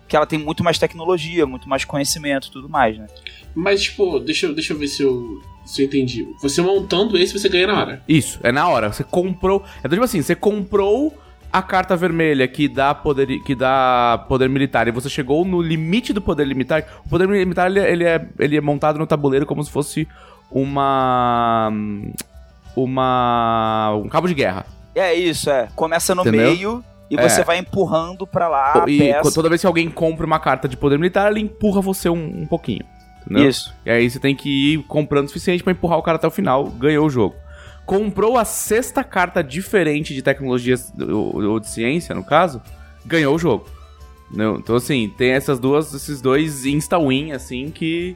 que ela tem muito mais tecnologia, muito mais conhecimento, tudo mais, né? Mas tipo, deixa, eu, deixa eu ver se eu se eu entendi. Você montando esse, você ganha na hora. Isso, é na hora. Você comprou. É tipo assim, você comprou a carta vermelha que dá poder, que dá poder militar e você chegou no limite do poder militar, o poder militar ele, ele, é, ele é montado no tabuleiro como se fosse uma. Uma. um cabo de guerra. É isso, é. Começa no Entendeu? meio e é. você vai empurrando pra lá. E peça. toda vez que alguém compra uma carta de poder militar, ele empurra você um, um pouquinho. Entendeu? Isso. E aí você tem que ir comprando o suficiente para empurrar o cara até o final, ganhou o jogo comprou a sexta carta diferente de tecnologias ou de ciência, no caso, ganhou o jogo. Não, então, assim, tem essas duas, esses dois insta-win, assim, que.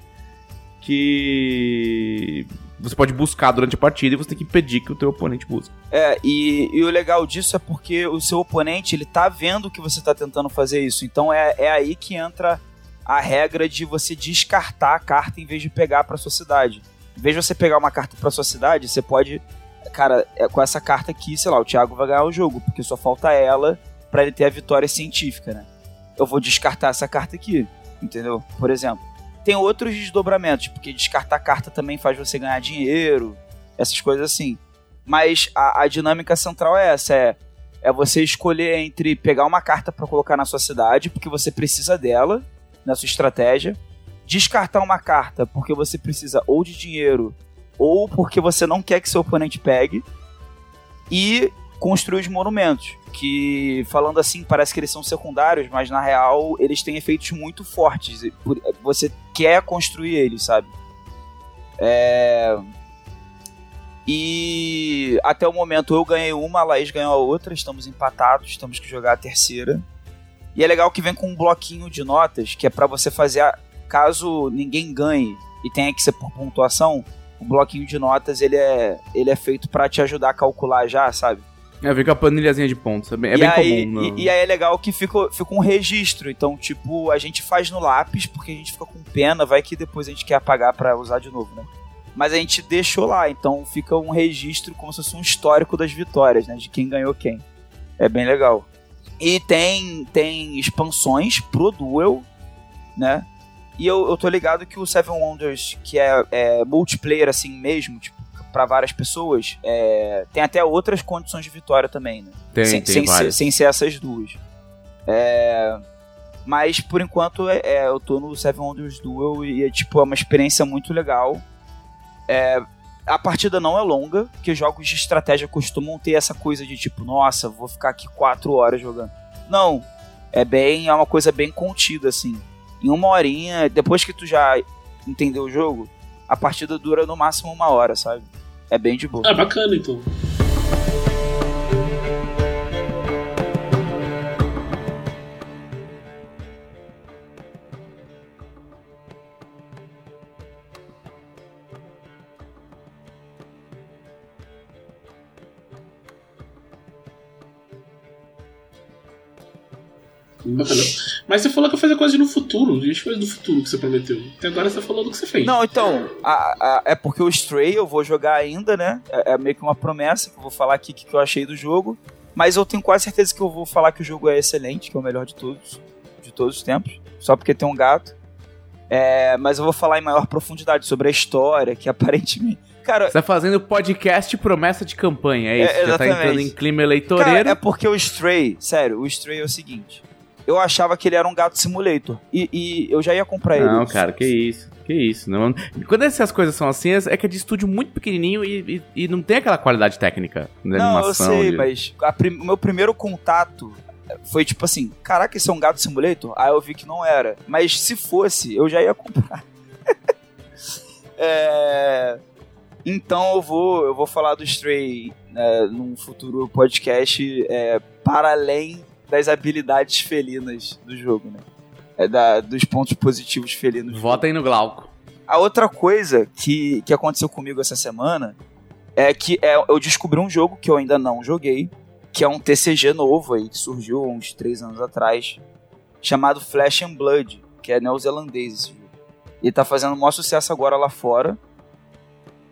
que. Você pode buscar durante a partida e você tem que impedir que o teu oponente busque. É, e, e o legal disso é porque o seu oponente, ele tá vendo que você tá tentando fazer isso. Então é, é aí que entra a regra de você descartar a carta em vez de pegar para sua cidade. Em vez de você pegar uma carta para sua cidade, você pode cara, é, com essa carta aqui, sei lá, o Thiago vai ganhar o jogo, porque só falta ela para ele ter a vitória científica, né? Eu vou descartar essa carta aqui, entendeu? Por exemplo. Tem outros desdobramentos, porque descartar carta também faz você ganhar dinheiro, essas coisas assim. Mas a, a dinâmica central é essa, é, é você escolher entre pegar uma carta para colocar na sua cidade, porque você precisa dela, na sua estratégia, descartar uma carta porque você precisa ou de dinheiro ou porque você não quer que seu oponente pegue, e construir os monumentos, que falando assim parece que eles são secundários, mas na real eles têm efeitos muito fortes. Você quer construir eles, sabe? É... E até o momento eu ganhei uma, a Laís ganhou a outra, estamos empatados, temos que jogar a terceira. E é legal que vem com um bloquinho de notas, que é para você fazer a, caso ninguém ganhe e tenha que ser por pontuação, o bloquinho de notas ele é, ele é feito para te ajudar a calcular já, sabe? É, fica a planilhazinha de pontos. É bem, é bem aí, comum. no- E, e aí é legal que fica, fica um registro. Então, tipo, a gente faz no lápis porque a gente fica com pena, vai que depois a gente quer apagar pra usar de novo, né? Mas a gente deixou lá, então fica um registro como se fosse um histórico das vitórias, né? De quem ganhou quem. É bem legal. E tem, tem expansões pro Duel, né? E eu, eu tô ligado que o Seven Wonders, que é, é multiplayer assim mesmo, tipo, pra várias pessoas, é, tem até outras condições de vitória também, né? Tem, sem, tem sem, ser, sem ser essas duas. É, mas por enquanto é, é, eu tô no Seven Wonders Duel e é tipo é uma experiência muito legal. É, a partida não é longa, porque jogos de estratégia costumam ter essa coisa de tipo, nossa, vou ficar aqui quatro horas jogando. Não, é bem, é uma coisa bem contida assim. Em uma horinha, depois que tu já entendeu o jogo, a partida dura no máximo uma hora, sabe? É bem de boa. Ah, bacana então. Bacana. Mas você falou que ia fazer coisas no futuro. As coisas do futuro que você prometeu? Até agora você falou do que você fez. Não, então, a- a- é porque o Stray eu vou jogar ainda, né? É, é meio que uma promessa que eu vou falar aqui o que, que eu achei do jogo. Mas eu tenho quase certeza que eu vou falar que o jogo é excelente, que é o melhor de todos, de todos os tempos. Só porque tem um gato. É, mas eu vou falar em maior profundidade sobre a história, que aparentemente. Cara, Você tá fazendo podcast promessa de campanha, é isso? É, Já tá entrando em clima eleitoreiro. Cara, é porque o Stray, sério, o Stray é o seguinte. Eu achava que ele era um gato simulator. E, e eu já ia comprar ele. Não, cara, que isso. Que isso. Não... Quando essas coisas são assim, é que é de estúdio muito pequenininho e, e, e não tem aquela qualidade técnica da Não, eu animação. sei, de- mas o meu primeiro contato foi tipo assim: caraca, esse é um gato simulator? Aí eu vi que não era. Mas se fosse, eu já ia comprar. É, Então eu vou, eu vou falar do Stray né, num futuro podcast é, para além das habilidades felinas do jogo, né? É da, dos pontos positivos felinos. aí no Glauco. a outra coisa que, que aconteceu comigo essa semana é que é, eu descobri um jogo que eu ainda não joguei, que é um TCG novo aí, que surgiu uns três anos atrás, chamado Flesh and Blood, que é neozelandês esse jogo. Ele tá fazendo o maior sucesso agora lá fora.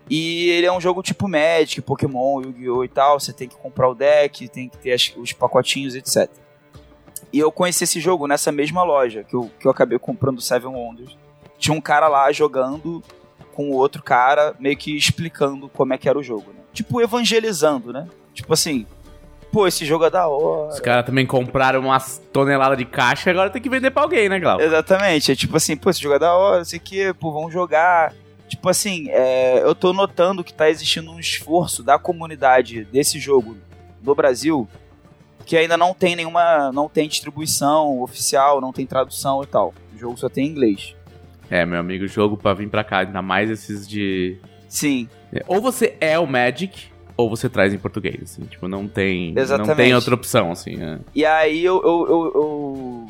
E ele é um jogo tipo Magic, Pokémon, Yu-Gi-Oh! e tal. Você tem que comprar o deck, tem que ter as- os pacotinhos, etc. E eu conheci esse jogo nessa mesma loja que eu, que eu acabei comprando o Seven Wonders tinha um cara lá jogando com o outro cara, meio que explicando como é que era o jogo, né? Tipo, evangelizando, né? Tipo assim, pô, esse jogo é da hora. Os caras também compraram umas toneladas de caixa agora tem que vender pra alguém, né, Glauco? Exatamente, é tipo assim, pô, esse jogo é da hora, não sei o que, pô, vamos jogar. Tipo assim, é, eu tô notando que tá existindo um esforço da comunidade desse jogo no Brasil que ainda não tem nenhuma, não tem distribuição oficial, não tem tradução e tal. O jogo só tem em inglês. É, meu amigo, jogo pra vir pra cá, ainda mais esses de. Sim, Ou você é o Magic, ou você traz em português, assim. Tipo, não tem. Não Exatamente. tem outra opção, assim. é. E aí eu, eu, eu, eu,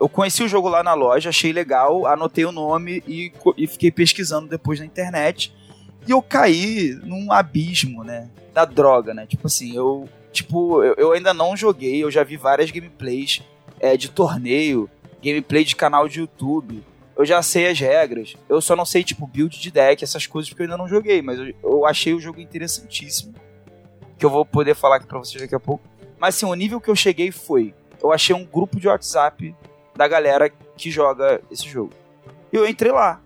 eu conheci o jogo lá na loja, achei legal, anotei o nome e, e fiquei pesquisando depois na internet. E eu caí num abismo, né? Da droga, né? Tipo assim, eu. Tipo, eu, eu ainda não joguei, eu já vi várias gameplays é, de torneio, gameplay de canal de YouTube. Eu já sei as regras. Eu só não sei, tipo, build de deck, essas coisas, porque eu ainda não joguei. Mas eu, eu achei o jogo interessantíssimo. Que eu vou poder falar aqui pra vocês daqui a pouco. Mas assim, o nível que eu cheguei foi: eu achei um grupo de WhatsApp da galera que joga esse jogo. E eu entrei lá.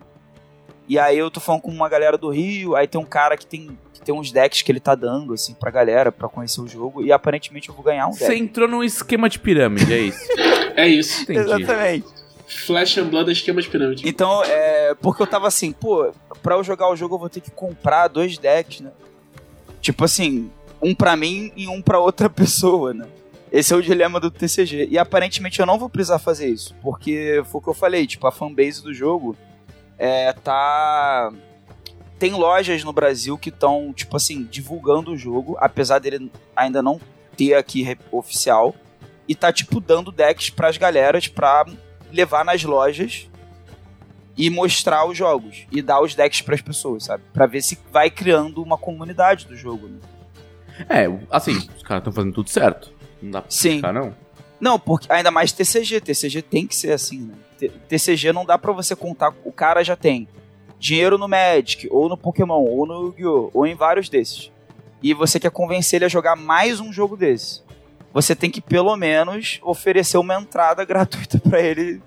E aí eu tô falando com uma galera do Rio, aí tem um cara que tem, tem uns decks que ele tá dando, assim, pra galera, pra conhecer o jogo, e aparentemente eu vou ganhar um Você deck. entrou num esquema de pirâmide, é isso? É isso. Entendi. Exatamente. Flash and Blood é esquema de pirâmide. Então, é. Porque eu tava assim, pô, pra eu jogar o jogo eu vou ter que comprar dois decks, né? Tipo assim, um pra mim e um pra outra pessoa, né? Esse é o dilema do TCG. E aparentemente eu não vou precisar fazer isso, porque foi o que eu falei, tipo, a fanbase do jogo é, tá. Tem lojas no Brasil que estão, tipo assim, divulgando o jogo, apesar dele ainda não ter aqui oficial. E tá, tipo, dando decks pras galeras pra levar nas lojas e mostrar os jogos e dar os decks pras pessoas, sabe? Pra ver se vai criando uma comunidade do jogo, né? É, assim, os caras estão fazendo tudo certo. Não dá pra Sim. ficar, não. Não, porque ainda mais TCG. TCG tem que ser assim, né? TCG não dá pra você contar. O cara já tem dinheiro no Magic, ou no Pokémon, ou no Yu-Gi-Oh!, ou em vários desses. E você quer convencer ele a jogar mais um jogo desse. Você tem que, pelo menos, oferecer uma entrada gratuita pra ele.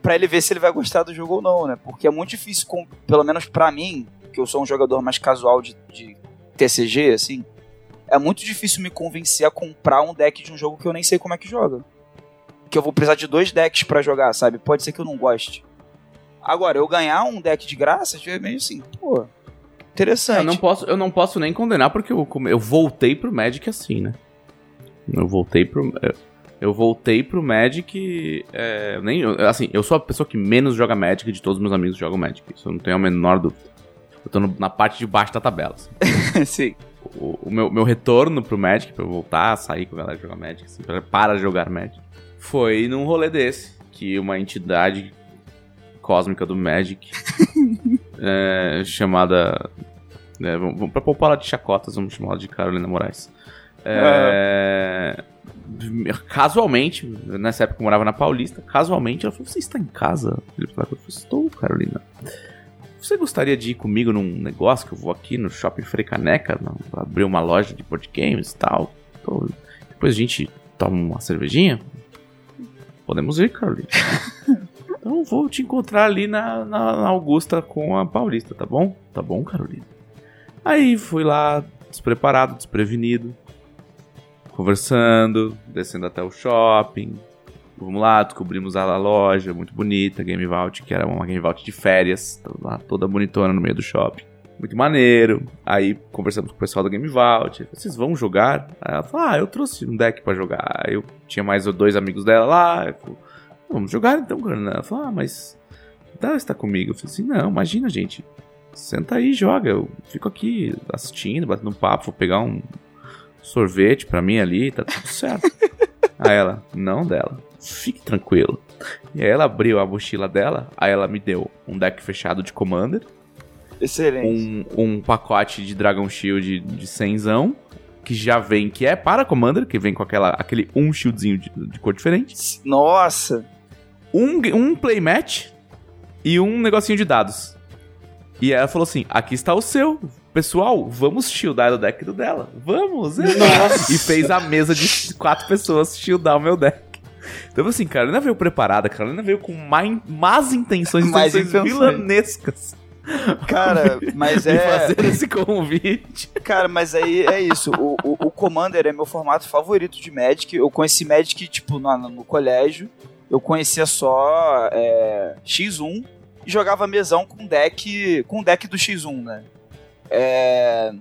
para ele ver se ele vai gostar do jogo ou não, né? Porque é muito difícil, com- pelo menos pra mim, que eu sou um jogador mais casual de, de TCG, assim. É muito difícil me convencer a comprar um deck de um jogo que eu nem sei como é que joga. Que eu vou precisar de dois decks pra jogar, sabe? Pode ser que eu não goste. Agora, eu ganhar um deck de graça, é meio assim, pô, interessante. Eu não posso, eu não posso nem condenar porque eu, eu voltei pro Magic assim, né? Eu voltei pro. eu- Eu voltei pro Magic. é, nem, assim, eu sou a pessoa que menos joga Magic de todos os meus amigos que jogam Magic. Isso eu não tenho a menor dúvida. Eu tô no- na parte de baixo da tabela. assim. Sim. O, o meu, meu retorno pro Magic, pra eu voltar a sair com a galera jogar Magic, assim, para jogar Magic, foi num rolê desse. Que uma entidade cósmica do Magic, é, chamada. É, vamos, vamos- pra poupar ela de chacotas, vamos chamar ela de Carolina Moraes. É, Casualmente, nessa época eu morava na Paulista, casualmente ela falou: Você está em casa? Eu falei: Estou, Carolina. Você gostaria de ir comigo num negócio que eu vou aqui no Shopping Frei Caneca, não, abrir uma loja de board games e tal? Depois a gente toma uma cervejinha? Podemos ir, Carolina. então vou te encontrar ali na, na- na Augusta com a Paulista, tá bom? Tá bom, Carolina. Aí fui lá, despreparado, desprevenido, conversando, descendo até o shopping. Vamos lá, descobrimos a loja muito bonita, Game Vault, que era uma Game Vault de férias, lá toda bonitona no meio do shopping. Muito maneiro. Aí conversamos com o pessoal da Game Vault. Vocês vão jogar? Aí ela falou: Ah, eu trouxe um deck pra jogar. Eu tinha mais dois amigos dela lá. Eu Vamos jogar então, Carolina. Ela falou: Ah, mas. Ela está comigo. Eu falei assim: Não, imagina, gente. Senta aí e joga. Eu fico aqui assistindo, batendo um papo. Vou pegar um sorvete pra mim ali, tá tudo certo. aí ela: Não dela. Fique tranquilo. E aí ela abriu a mochila dela. Aí ela me deu um deck fechado de Commander Excelente. um, um pacote de Dragon Shield de 100zão, que já vem, que é para Commander, que vem com aquela, aquele um shieldzinho de, de cor diferente. Nossa. Um, um playmatch e um negocinho de dados. E ela falou assim: aqui está o seu. Pessoal, vamos shieldar o deck do dela. Vamos! é." Nossa. E fez a mesa de quatro pessoas shieldar o meu deck. Então, assim, Carolina veio preparada, Carolina veio com mai- más intenções, Más intenções vilanescas Cara, mas é. fazer esse convite. Cara, mas aí é isso. O, o, o Commander é meu formato favorito de Magic. Eu conheci Magic, tipo, no, no colégio. Eu conhecia só é, X1 e jogava mesão com deck. Com deck do X1, né? É,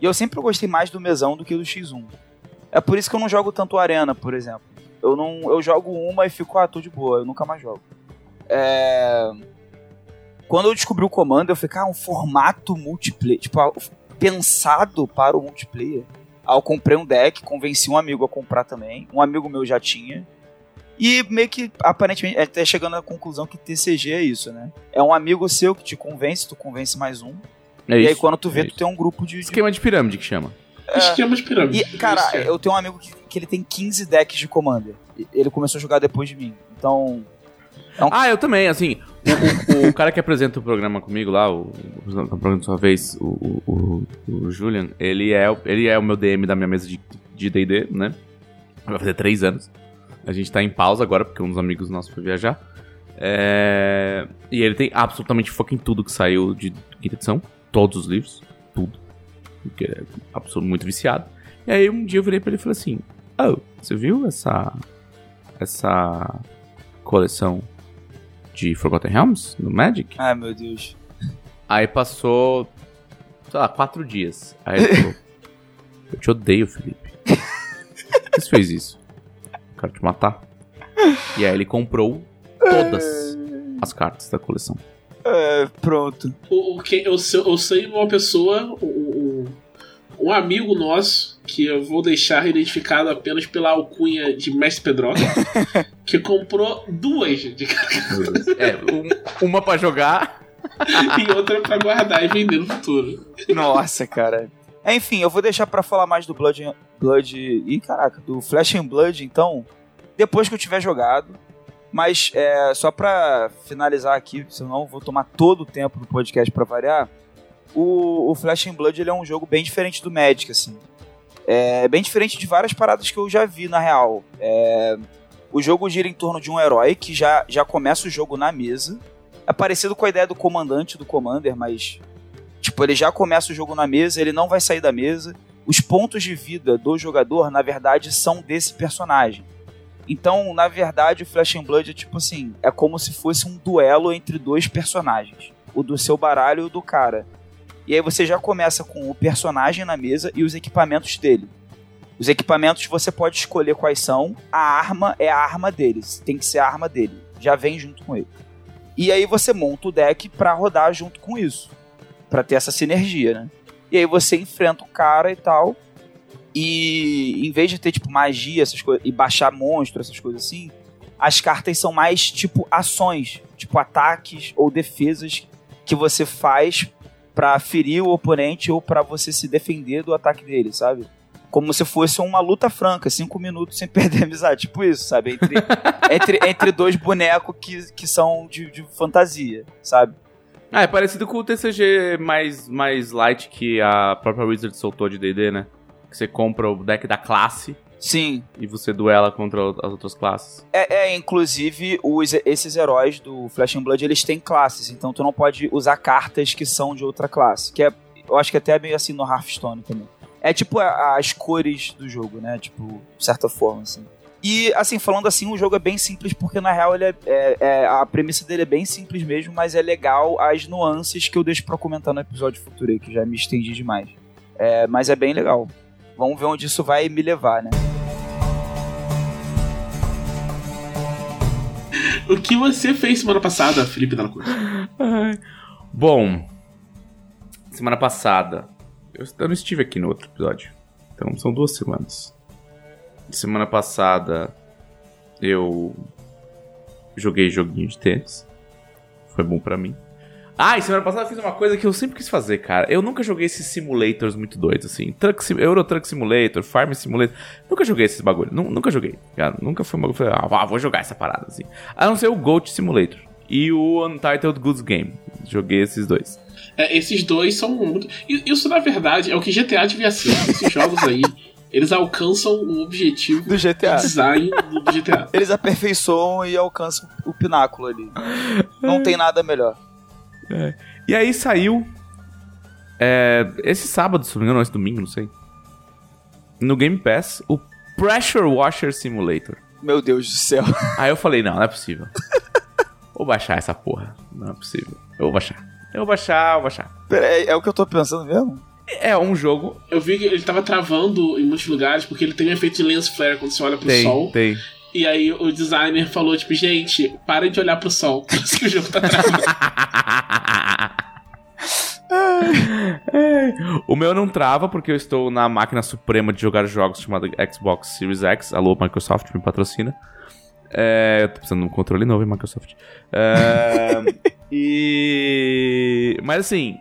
E eu sempre gostei mais do mesão do que do X1. É por isso que eu não jogo tanto Arena, por exemplo. Eu não. Eu jogo uma e fico, ah, tô de boa, eu nunca mais jogo. É quando eu descobri o comando, eu falei, cara, um formato multiplayer, tipo, ah, pensado para o multiplayer. Aí eu comprei um deck, convenci um amigo a comprar também, um amigo meu já tinha. E meio que, aparentemente, até chegando à conclusão que TCG é isso, né? É um amigo seu que te convence, tu convence mais um. É e aí isso, quando tu vê, é tu isso. tem um grupo de. Esquema de pirâmide que chama. Esquema de pirâmide. E, cara, Isso é. eu tenho um amigo que, que ele tem 15 decks de Commander. Ele começou a jogar depois de mim. Então. Ah, eu também, assim. O, o- o cara que apresenta o programa comigo lá, o, o programa de sua vez, o, o, o- o Julian, ele é, o- ele é o meu DM da minha mesa de de DD, né? Vai fazer três anos. A gente tá em pausa agora, porque um dos amigos nossos foi viajar. É, E ele tem absolutamente fucking tudo que saiu de quinta edição. Todos os livros. Tudo. Porque é absolutamente muito viciado. E aí um dia eu virei pra ele e falei assim: Oh, você viu essa. Essa coleção de Forgotten Realms no Magic? Ai, meu Deus. Aí passou, sei lá, quatro dias. Aí ele falou: Eu te odeio, Felipe. Por que você fez isso? Quero te matar. E aí ele comprou todas as cartas da coleção. É, pronto. O, o que, eu, sei, eu sei uma pessoa, o, o, um amigo nosso, que eu vou deixar identificado apenas pela alcunha de Mestre Pedroca, que comprou duas de É, um, uma pra jogar. e outra pra guardar e vender no futuro. Nossa, cara. Enfim, eu vou deixar pra falar mais do Blood. Blood. Ih, caraca, do Flash and Blood, então. Depois que eu tiver jogado. Mas é, só pra finalizar aqui, senão eu vou tomar todo o tempo do podcast pra variar. O, o Flash and Blood ele é um jogo bem diferente do Magic, assim. É bem diferente de várias paradas que eu já vi, na real. É, o jogo gira em torno de um herói que já, já começa o jogo na mesa. É parecido com a ideia do comandante do Commander, mas. Tipo, ele já começa o jogo na mesa, ele não vai sair da mesa. Os pontos de vida do jogador, na verdade, são desse personagem. Então, na verdade, o Flash and Blood é tipo assim: é como se fosse um duelo entre dois personagens. O do seu baralho e o do cara. E aí você já começa com o personagem na mesa e os equipamentos dele. Os equipamentos você pode escolher quais são. A arma é a arma deles. Tem que ser a arma dele. Já vem junto com ele. E aí você monta o deck para rodar junto com isso. Para ter essa sinergia, né? E aí você enfrenta o cara e tal. E em vez de ter tipo magia, essas coisas, e baixar monstro, essas coisas assim, as cartas são mais tipo ações, tipo ataques ou defesas que você faz para ferir o oponente ou para você se defender do ataque dele, sabe? Como se fosse uma luta franca, cinco minutos sem perder amizade. Tipo isso, sabe? Entre, entre, entre dois bonecos que, que são de, de fantasia, sabe? Ah, é parecido com o TCG mais, mais light que a própria Wizard soltou de D&D, né? Que você compra o deck da classe Sim. e você duela contra as outras classes. É, é, inclusive, os, esses heróis do Flash and Blood, eles têm classes, então tu não pode usar cartas que são de outra classe. Que é, eu acho que até é meio assim no Hearthstone também. É tipo a- as cores do jogo, né? Tipo, de certa forma, assim. E, assim, falando assim, o jogo é bem simples, porque na real ele é, é- é- a premissa dele é bem simples mesmo, mas é legal as nuances que eu deixo pra comentar no episódio futuro aí, que já me estendi demais. É, mas é bem legal. Vamos ver onde isso vai me levar, né? O que você fez semana passada, Felipe Della Cruz? Bom, semana passada, eu, eu não estive aqui no outro episódio, então são duas semanas. Semana passada eu joguei joguinho de tênis, foi bom pra mim. Ah, e semana passada eu fiz uma coisa que eu sempre quis fazer, cara. Eu nunca joguei esses simulators muito doidos, assim. Truck Sim- Euro Truck Simulator, Farm Simulator. Nunca joguei esses bagulho. Nu- Nunca joguei, cara. Nunca foi um bagulho. Falei, ah, vou jogar essa parada, assim. A não ser o Goat Simulator e o Untitled Goods Game. Joguei esses dois. É, esses dois são muito. Isso, na verdade, é o que GTA devia ser. Esses jogos aí, eles alcançam o objetivo Do GTA. de design do GTA. Eles aperfeiçoam e alcançam o pináculo ali. Não tem nada melhor. E aí saiu. é, esse sábado, se não me engano, ou esse domingo, não sei. No Game Pass, o Pressure Washer Simulator. Meu Deus do céu. Aí eu falei, não, não é possível. Vou baixar essa porra. Não é possível. Eu vou baixar. Eu vou baixar, eu vou baixar. Pera, é, é o que eu tô pensando mesmo? É um jogo. Eu vi que ele tava travando em muitos lugares porque ele tem um efeito de lens flare quando você olha pro Tem, sol. tem. E aí o designer falou, tipo, gente, para de olhar pro sol. Parece que o jogo tá travando. o meu não trava porque eu estou na máquina suprema de jogar jogos chamada Xbox Series X. Alô, Microsoft, me patrocina. É, eu tô precisando de um controle novo em Microsoft. É, e. Mas assim,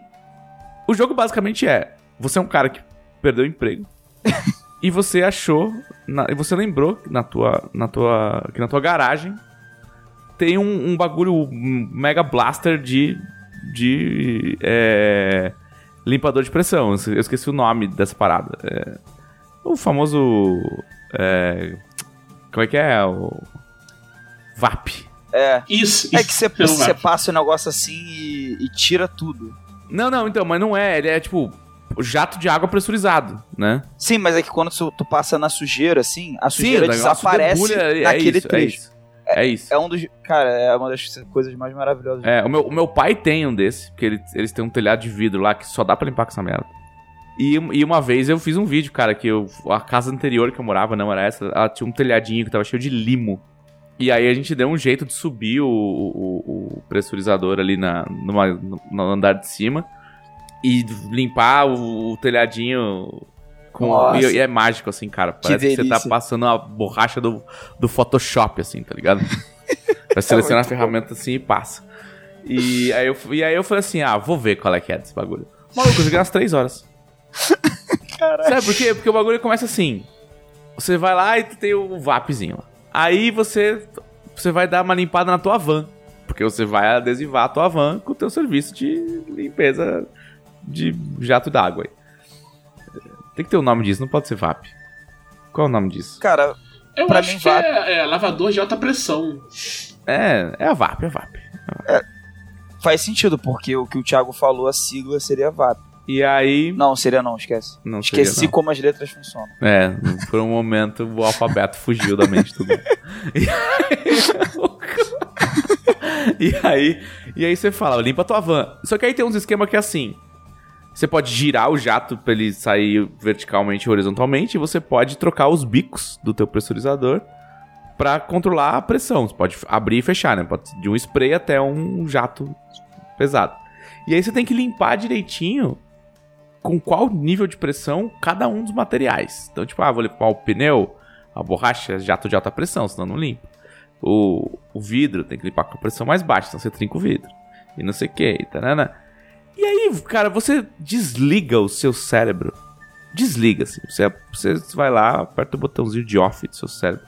o jogo basicamente é: você é um cara que perdeu o emprego e você achou, na- e você lembrou que na tua, na tua, que na tua garagem tem um, um bagulho um mega blaster de de é, limpador de pressão. Eu esqueci o nome dessa parada. É, o famoso. é, como é que é? O. VAP. É. Isso, É isso. que você, passa o negócio assim e, e tira tudo. Não, não, então, mas não é. Ele é tipo jato de água pressurizado, né? Sim, mas é que quando tu, tu passa na sujeira, assim, a Sim, sujeira negócio desaparece debulha, é naquele isso, é trecho. isso. É isso. É um dos. Cara, é uma das coisas mais maravilhosas. É, o meu, o meu pai tem um desse, porque ele- eles têm um telhado de vidro lá que só dá pra limpar com essa merda. E, e uma vez eu fiz um vídeo, cara, que eu, a casa anterior que eu morava, não era essa, ela tinha um telhadinho que tava cheio de limo. E aí a gente deu um jeito de subir o, o- o pressurizador ali na, numa- no andar de cima. e limpar o, o telhadinho com. E, e é mágico, assim, cara. Parece que, você tá passando a borracha do, do Photoshop, assim, tá ligado? Vai selecionar a muito ferramenta assim e passa. E aí, eu, e aí eu falei assim: ah, vou ver qual é que é desse bagulho. Maluco, eu joguei umas 3 horas. Caralho. Sabe por quê? Porque o bagulho começa assim. Você vai lá e tem o VAPzinho lá. Aí você, você vai dar uma limpada na tua van. Porque você vai adesivar a tua van com o teu serviço de limpeza de jato d'água. aí. Tem que ter o nome disso, não pode ser VAP. Qual é o nome disso? Cara, Eu Pra acho mim, que VAP. é, é lavador de alta pressão. É, é a VAP, é a VAP. faz sentido, porque o que o Thiago falou, a sigla seria VAP. E aí. Não, seria não, esquece. Não seria, Esqueci não. como as letras funcionam. É, por um momento o alfabeto fugiu da mente do. E aí, e aí, e aí você fala, limpa tua van. Só que aí tem uns esquemas que é assim. Você pode girar o jato pra ele sair verticalmente e horizontalmente, e você pode trocar os bicos do teu pressurizador pra controlar a pressão. Você pode abrir e fechar, né? Pode de um spray até um jato pesado. E aí você tem que limpar direitinho com qual nível de pressão cada um dos materiais. Então, tipo, ah, vou limpar o pneu, a borracha, jato de alta pressão, senão não limpa. O, o vidro tem que limpar com a pressão mais baixa, senão você trinca o vidro. E não sei o que, e tarana. E aí, cara, você desliga o seu cérebro. Desliga, assim. Você, você vai lá, aperta o botãozinho de off do seu cérebro.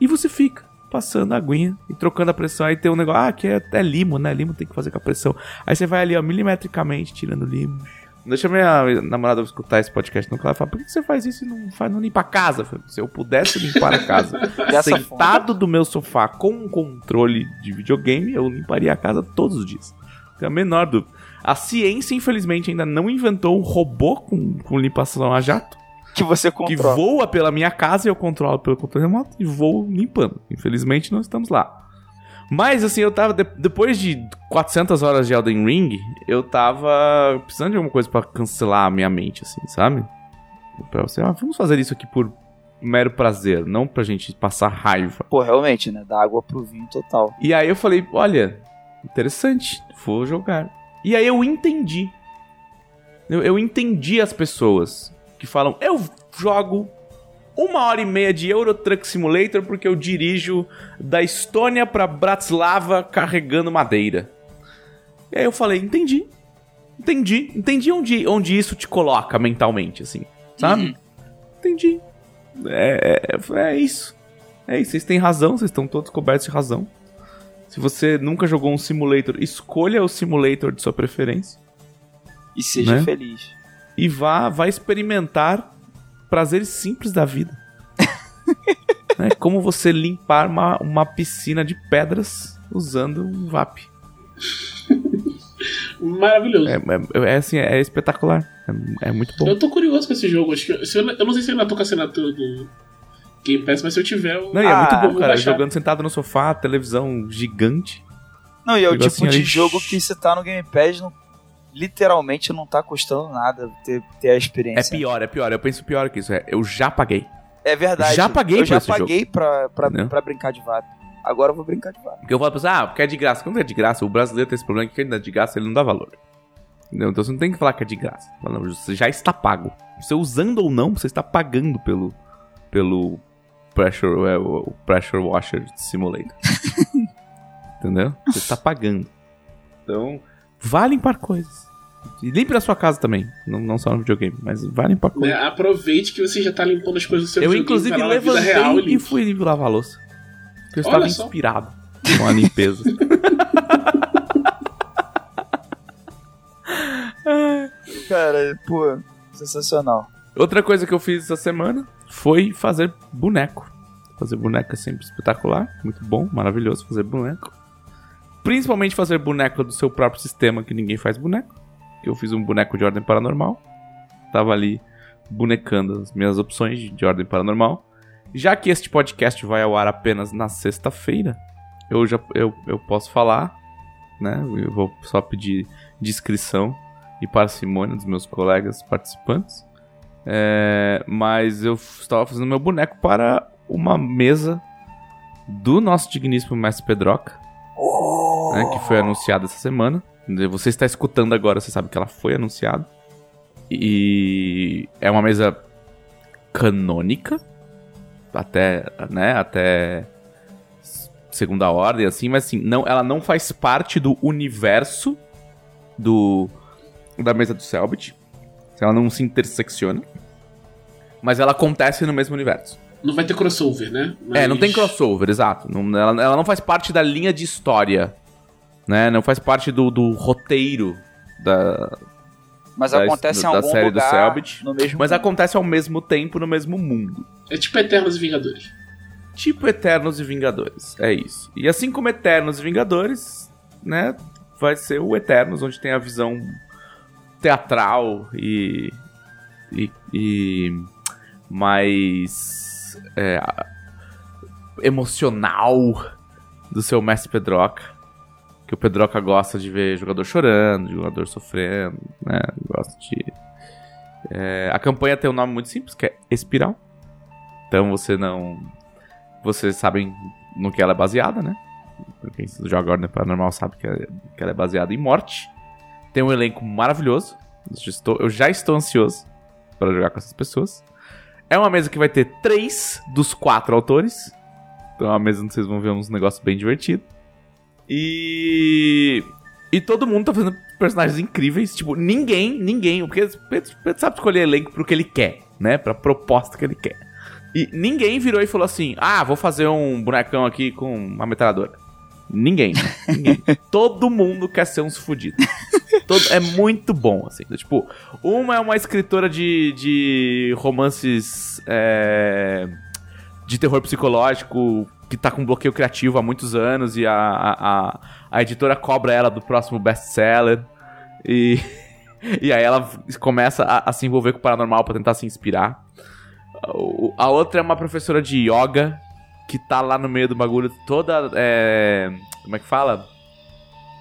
E você fica passando a aguinha e trocando a pressão. Aí tem um negócio, ah, que é, é limo, né? Limo tem que fazer com a pressão. Aí você vai ali, ó, milimetricamente, tirando limo. Deixa minha namorada escutar esse podcast nunca. Ela fala, por que você faz isso e não, faz, não limpa a casa? Eu falei, Se eu pudesse limpar a casa sentado do meu sofá com um controle de videogame, eu limparia a casa todos os dias. Tem a menor dúvida. A ciência, infelizmente, ainda não inventou um robô com, com limpação a jato Que você que controla. voa pela minha casa e eu controlo pelo controle remoto e vou limpando. Infelizmente, não estamos lá. Mas, assim, eu tava. de- depois de 400 horas de Elden Ring, eu tava precisando de alguma coisa pra cancelar a minha mente, assim, sabe? Pra você, ah, vamos fazer isso aqui por mero prazer, não pra gente passar raiva. Pô, realmente, né? Da água pro vinho total. E aí eu falei, olha, interessante, vou jogar. E aí eu entendi. Eu, eu entendi as pessoas que falam, eu jogo uma hora e meia de Euro Truck Simulator porque eu dirijo da Estônia pra Bratislava carregando madeira. E aí eu falei, entendi. Entendi. Entendi onde, onde isso te coloca mentalmente, assim. Sabe? Entendi. É, é, é isso. É isso. Vocês têm razão, vocês estão todos cobertos de razão. Se você nunca jogou um simulator, escolha o simulator de sua preferência E seja Né? feliz. e vá, vá experimentar prazeres simples da vida. né? Como você limpar uma, uma piscina de pedras usando um VAP. Maravilhoso. É, é, é assim, é espetacular. É, é muito bom. Eu tô curioso com esse jogo. Acho que, se eu, eu não sei se eu ainda tô com a assinatura do Game Pass, mas se eu tiver. Eu... Não, e é Ah, muito bom, cara. Jogando sentado no sofá, televisão gigante. Não, e é o tipo de ali. jogo que você tá no Game Pass, não, literalmente não tá custando nada ter, ter a É experiência. pior, é pior. Eu penso pior que isso. É, eu já paguei. É verdade. Já paguei Eu já esse paguei pra, pra, Entendeu? pra brincar de VAP. Agora eu vou brincar de VAP. Porque eu falo pra você, ah, porque é de graça. Quando é de graça, o brasileiro tem esse problema que quem dá de graça, ele não dá valor. Entendeu? Então você não tem que falar que é de graça. Não, Você já está pago. Você usando ou não, você está pagando pelo, pelo pressure, é, o pressure washer simulator. Entendeu? Você está pagando. Então, vá limpar coisas. E limpe na sua casa também. Não, não só no videogame, mas vá limpar. Né, aproveite que você já tá limpando as coisas do seu Eu, videogame, inclusive, vai levantei real e fui lavar a louça. Porque eu Olha estava só. inspirado com a limpeza. Cara, pô, sensacional. Outra coisa que eu fiz essa semana foi fazer boneco. Fazer boneco é sempre espetacular, muito bom, maravilhoso fazer boneco. Principalmente fazer boneco do seu próprio sistema, que ninguém faz boneco. Eu fiz um boneco de ordem paranormal. Tava ali bonecando as minhas opções de- de ordem paranormal. Já que este podcast vai ao ar apenas na sexta-feira, eu já eu, eu posso falar, né? Eu vou só pedir discrição e parcimônia dos meus colegas participantes. É, mas eu estava fazendo meu boneco para uma mesa do nosso digníssimo mestre Pedroca, Oh, né, que foi anunciada essa semana. Você está escutando agora, você sabe que ela foi anunciada. E é uma mesa canônica. Até, né, até segunda ordem, assim, mas assim, não, ela não faz parte do universo do da mesa do Selbit. Ela não se intersecciona. Mas ela acontece no mesmo universo. Não vai ter crossover, né? Mas... É, não tem crossover, exato. Não, ela, ela, não faz parte da linha de história. Né? Não faz parte do, do roteiro da. Mas da, acontece em algum da série lugar do Selbit, no mesmo Mas mundo. acontece ao mesmo tempo no mesmo mundo. É tipo Eternos e Vingadores. Tipo Eternos e Vingadores, é isso. E assim como Eternos e Vingadores, né? Vai ser o Eternos, onde tem a visão teatral e. e, e mais. É, emocional do seu mestre Pedroca. Que o Pedroca gosta de ver jogador chorando, jogador sofrendo, né? Gosta de. É, a campanha tem um nome muito simples, que é Espiral. Então você não. Vocês sabem no que ela é baseada, né? Quem joga Ordem Paranormal sabe que, é, que ela é baseada em morte. Tem um elenco maravilhoso. Eu, estou, eu já estou ansioso para jogar com essas pessoas. É uma mesa que vai ter três dos quatro autores. Então é uma mesa onde vocês vão ver uns negócios bem divertidos. E. E todo mundo tá fazendo personagens incríveis. Tipo, ninguém, ninguém. Porque Pedro, Pedro sabe escolher elenco pro que ele quer, né? Pra proposta que ele quer. E ninguém virou e falou assim: Ah, vou fazer um bonecão aqui com uma metralhadora. Ninguém. ninguém. Todo mundo quer ser uns fudidos. Todo, é muito bom, assim. Tipo, uma é uma escritora de, de romances é, de terror psicológico que tá com bloqueio criativo há muitos anos e a, a, a editora cobra ela do próximo best-seller. E, e aí ela começa a, a se envolver com o paranormal para tentar se inspirar. A outra é uma professora de yoga que tá lá no meio do bagulho toda. É, como é que fala?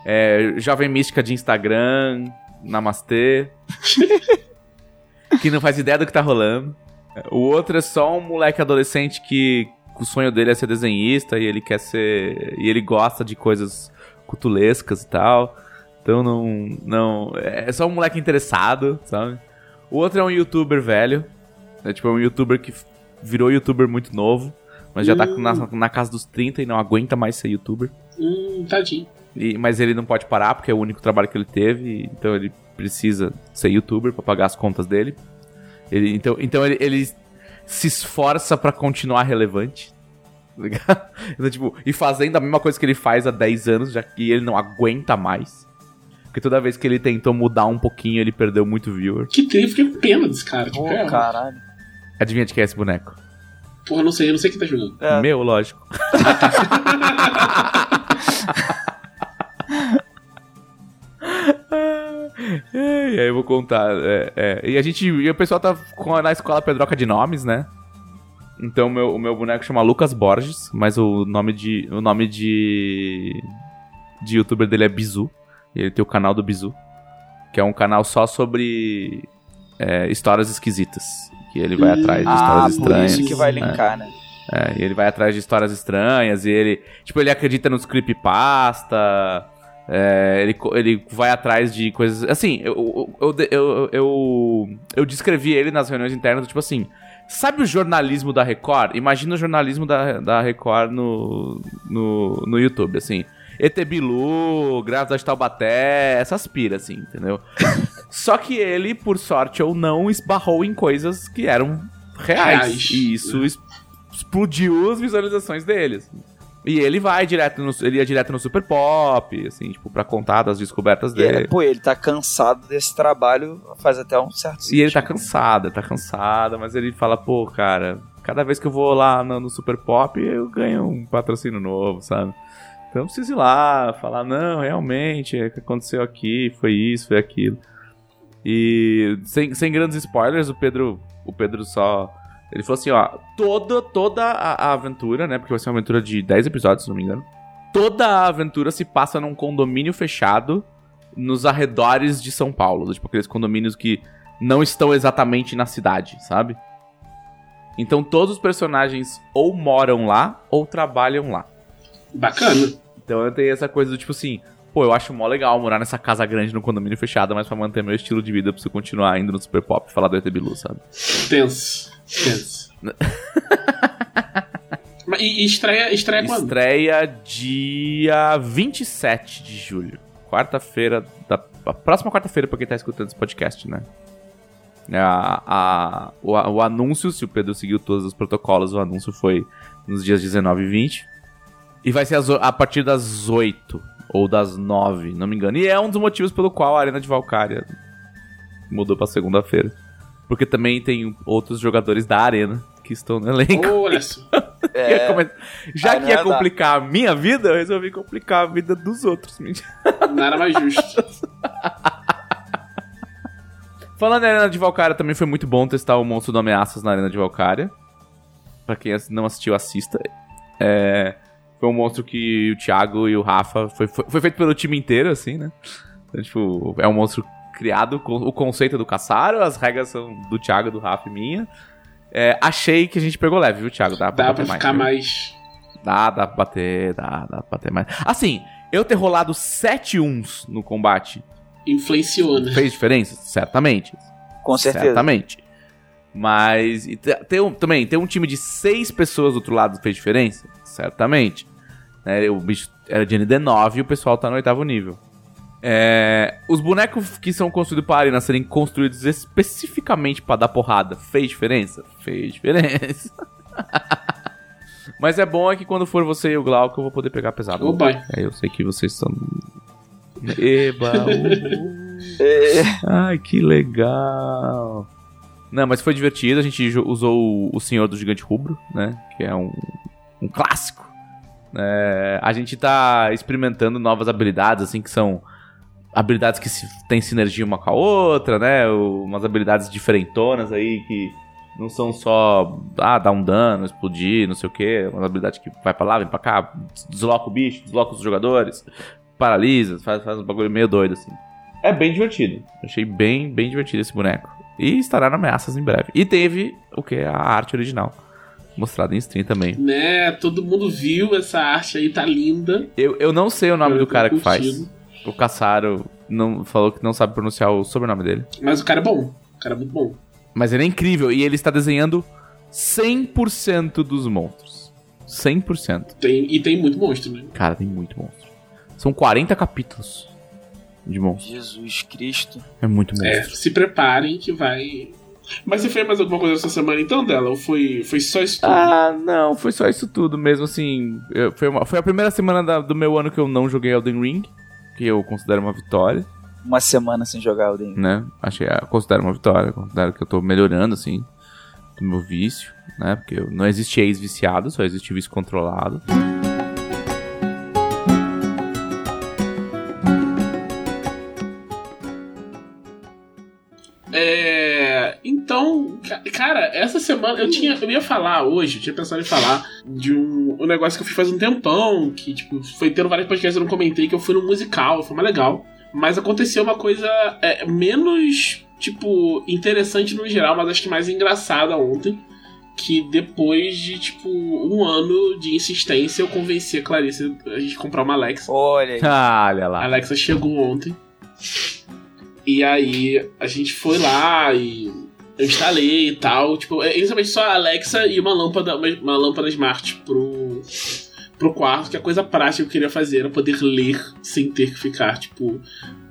É, jovem mística de Instagram, namastê. que não faz ideia do que tá rolando. O outro é só um moleque adolescente que o sonho dele é ser desenhista e ele quer ser. e ele gosta de coisas cutulescas e tal. Então não. não é só um moleque interessado, sabe? O outro é um youtuber velho. É tipo é um youtuber que virou youtuber muito novo. Mas já tá na, hum. na, casa dos 30 e não aguenta mais ser youtuber. Hum, tadinho. E, mas ele não pode parar porque é o único trabalho que ele teve, então ele precisa ser youtuber para pagar as contas dele. Ele, então então ele, ele se esforça para continuar relevante. Tá então, tipo, e fazendo a mesma coisa que ele faz há 10 anos, já que ele não aguenta mais. Porque toda vez que ele tentou mudar um pouquinho, ele perdeu muito viewer. Que triste, fiquei com pena desse cara. Tipo, oh, caralho. Adivinha de quem é esse boneco? Porra, não sei, eu não sei quem tá jogando. É. Meu, lógico. e aí eu vou contar. É, é. E a gente. E o pessoal tá com, na escola Pedroca de nomes, né? Então meu, o meu boneco chama Lucas Borges, mas o nome de. O nome de. De youtuber dele é Bizu. Ele tem o canal do Bizu. Que é um canal só sobre é, histórias esquisitas. Que ele vai atrás de histórias ah, estranhas. Por isso que vai linkar, né? É, e ele vai atrás de histórias estranhas, e ele. Tipo, ele acredita nos creepypasta. É, ele, ele vai atrás de coisas. Assim, eu, eu, eu, eu, eu descrevi ele nas reuniões internas, tipo assim. Sabe o jornalismo da Record? Imagina o jornalismo da, da Record no, no, no YouTube, assim. ET Bilu, Grávida de Taubaté, essas piras, assim, entendeu? Só que ele, por sorte ou não, esbarrou em coisas que eram reais. reais. E isso explodiu as visualizações deles. E ele vai direto no, ele ia direto no Super Pop, assim, tipo, pra contar das descobertas e dele. Ele, pô, ele tá cansado desse trabalho faz até um certo sentido. E ele tá cansado, tá cansado, mas ele fala, pô, cara, cada vez que eu vou lá no, no Super Pop, eu ganho um patrocínio novo, sabe? Então eu preciso ir lá, falar, não, realmente, o que aconteceu aqui, foi isso, foi aquilo. E sem, sem grandes spoilers, o Pedro, o Pedro só ele falou assim, ó, toda, toda a, a, aventura, né? Porque vai ser uma aventura de 10 episódios, se não me engano. Toda a aventura se passa num condomínio fechado nos arredores de São Paulo. Tipo, aqueles condomínios que não estão exatamente na cidade, sabe? Então todos os personagens ou moram lá ou trabalham lá. Bacana. Então tem essa coisa do tipo assim, pô, eu acho mó legal morar nessa casa grande no condomínio fechado, mas pra manter meu estilo de vida eu preciso continuar indo no Super Pop e falar do ET Bilu, sabe? Tenso. Mas, e, e estreia, estreia quando? Estreia dia 27 de julho. Quarta-feira, da a próxima quarta-feira pra quem tá escutando esse podcast, né? É, A, a, o, o anúncio, se o Pedro seguiu todos os protocolos, o anúncio foi nos dias 19 e 20. E vai ser o- a partir das 8 ou das 9, não me engano. E é um dos motivos pelo qual a Arena de Valkyria mudou pra segunda-feira. Porque também tem outros jogadores da Arena que estão no elenco. Olha só. É, Já aí que não ia complicar a minha vida, eu resolvi complicar a vida dos outros. Nada mais justo. Falando em Arena de Valkyria, também foi muito bom testar o Monstro do Ameaças na Arena de Valkyria. Pra quem não assistiu, assista. É, foi um monstro que o Thiago e o Rafa... Foi, foi, foi feito pelo time inteiro, assim, né? Então, tipo, é um monstro criado com o conceito do Caçaro, as regras são do Thiago, do Rafa e minha. É, achei que a gente pegou leve, viu, Thiago? Dá pra Dá bater pra ficar viu? mais. Dá, dá pra bater, dá, dá pra bater mais. Assim, eu ter rolado 7 uns no combate Influenciou, né? fez diferença? Certamente. com certeza. Certamente. Mas e te- ter um, também, ter um time de seis pessoas do outro lado fez diferença? Certamente. Né, o bicho era de ND9 e o pessoal tá no oitavo nível. É, os bonecos que são construídos para arena serem construídos especificamente pra dar porrada, fez diferença? Fez diferença. Mas é bom é que quando for você e o Glauco, eu vou poder pegar pesado. Boy. É, eu sei que vocês são. Eba! uh. Ai, que legal. Não, mas foi divertido. A gente usou o- o Senhor do Gigante Rubro, né? Que é um, um clássico. É, a gente tá experimentando novas habilidades, assim, que são habilidades que se, têm sinergia uma com a outra, né? Umas habilidades diferentonas aí que não são só, ah, dar um dano, explodir, não sei o quê. Uma habilidade que vai pra lá, vem pra cá, desloca o bicho, desloca os jogadores, paralisa, faz, faz um bagulho meio doido, assim. É bem divertido. Achei bem, bem divertido esse boneco. E estará na Ameaças em breve. E teve o que? A arte original. Mostrada em stream também. Né? Todo mundo viu essa arte aí, tá linda. Eu, eu não sei o nome Eu do cara que faz. O Caçaro não, falou que não sabe pronunciar o sobrenome dele. Mas o cara é bom. O cara é muito bom. Mas ele é incrível e ele está desenhando 100% dos monstros. 100%. Tem, e tem muito monstro, né? Cara, tem muito monstro. São 40 capítulos de monstros. Jesus Cristo. É muito monstro. É, se preparem que vai. Mas você fez mais alguma coisa essa semana então dela? Ou foi, foi só isso tudo? Ah, não, foi só isso tudo mesmo, assim. eu- foi, uma- foi a primeira semana da- do meu ano que eu não joguei Elden Ring, que eu considero uma vitória, Uma semana sem jogar o Ring. né? Achei, eu considero uma vitória, considero que eu tô melhorando, assim, do meu vício, né? Porque não existe ex-viciado, só existe vício controlado. É. Então, ca- cara, essa semana eu tinha. Eu ia falar hoje, eu tinha pensado em falar de um, um negócio que eu fiz faz um tempão, que, tipo, foi tendo vários podcasts que eu não comentei, que eu fui num musical, foi mais legal. Mas aconteceu uma coisa é, menos, tipo, interessante no geral, mas acho que mais engraçada ontem. Que depois de, tipo, um ano de insistência, eu convenci a Clarice a gente comprar uma Alexa. Olha aí. Ah, olha A lá. Alexa chegou ontem. E aí a gente foi lá e eu instalei e tal. Tipo, é inicialmente só a Alexa e uma lâmpada, uma, lâmpada smart pro, pro quarto, que a coisa prática que eu queria fazer era poder ler sem ter que ficar, tipo,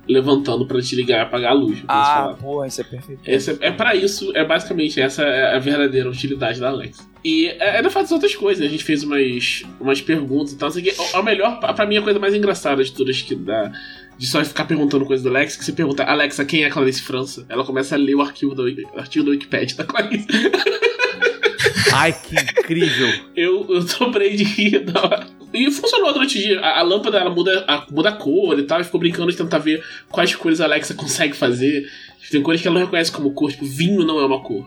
levantando pra te ligar e apagar a luz. Ah, porra, isso é perfeito. Esse é, é para isso, é basicamente essa é a verdadeira utilidade da Alexa. E é, ainda faz outras coisas, a gente fez umas, umas perguntas e tal. Aqui, a melhor, pra mim, a coisa mais engraçada de todas que dá. De só ficar perguntando coisa do Alexa, que você pergunta, Alexa, quem é Clarice França? Ela começa a ler o arquivo do, o artigo do Wikipedia da Clarice. Ai, que incrível. Eu, eu dobrei de rir da hora. E funcionou durante o dia. A, a lâmpada ela muda, a, muda a cor e tal. E ficou brincando de tentar ver quais cores a Alexa consegue fazer. Tem cores que ela não reconhece como cor. Tipo, vinho não é uma cor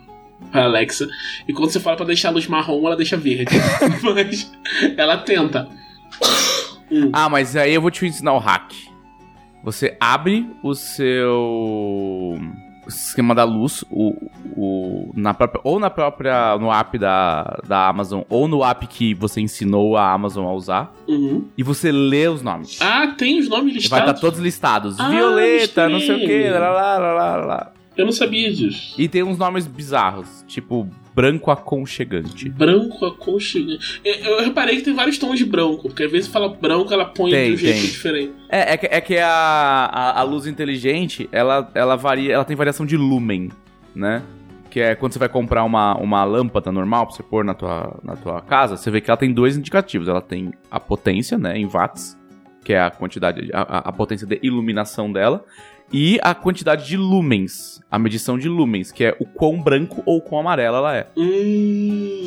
pra Alexa. E quando você fala pra deixar a luz marrom, ela deixa verde. Mas ela tenta. Hum. Ah, mas aí eu vou te ensinar o hack. Você abre o seu esquema da luz, o, o, na própria, ou na própria, no app da, da Amazon, ou no app que você ensinou a Amazon a usar, Uhum. e você lê os nomes. Ah, tem os nomes E vai listados? estar todos listados. Ah, Violeta, não sei o que, lá, lá, lá, lá, lá. Eu não sabia disso. E tem uns nomes bizarros, tipo branco aconchegante. Branco aconchegante. Eu, eu reparei que tem vários tons de branco, porque às vezes fala branco, ela põe Tem, de um jeito tem. diferente. É, é que, é que a, a, a luz inteligente, ela, ela varia, ela tem variação de lumen, né? Que é quando você vai comprar uma, uma lâmpada normal pra você pôr na tua, na tua casa, você vê que ela tem dois indicativos. Ela tem a potência, né, em watts, que é a quantidade, a, a- a potência de iluminação dela, e a quantidade de lumens, a medição de lumens, que é o quão branco ou quão amarela ela é. Hum.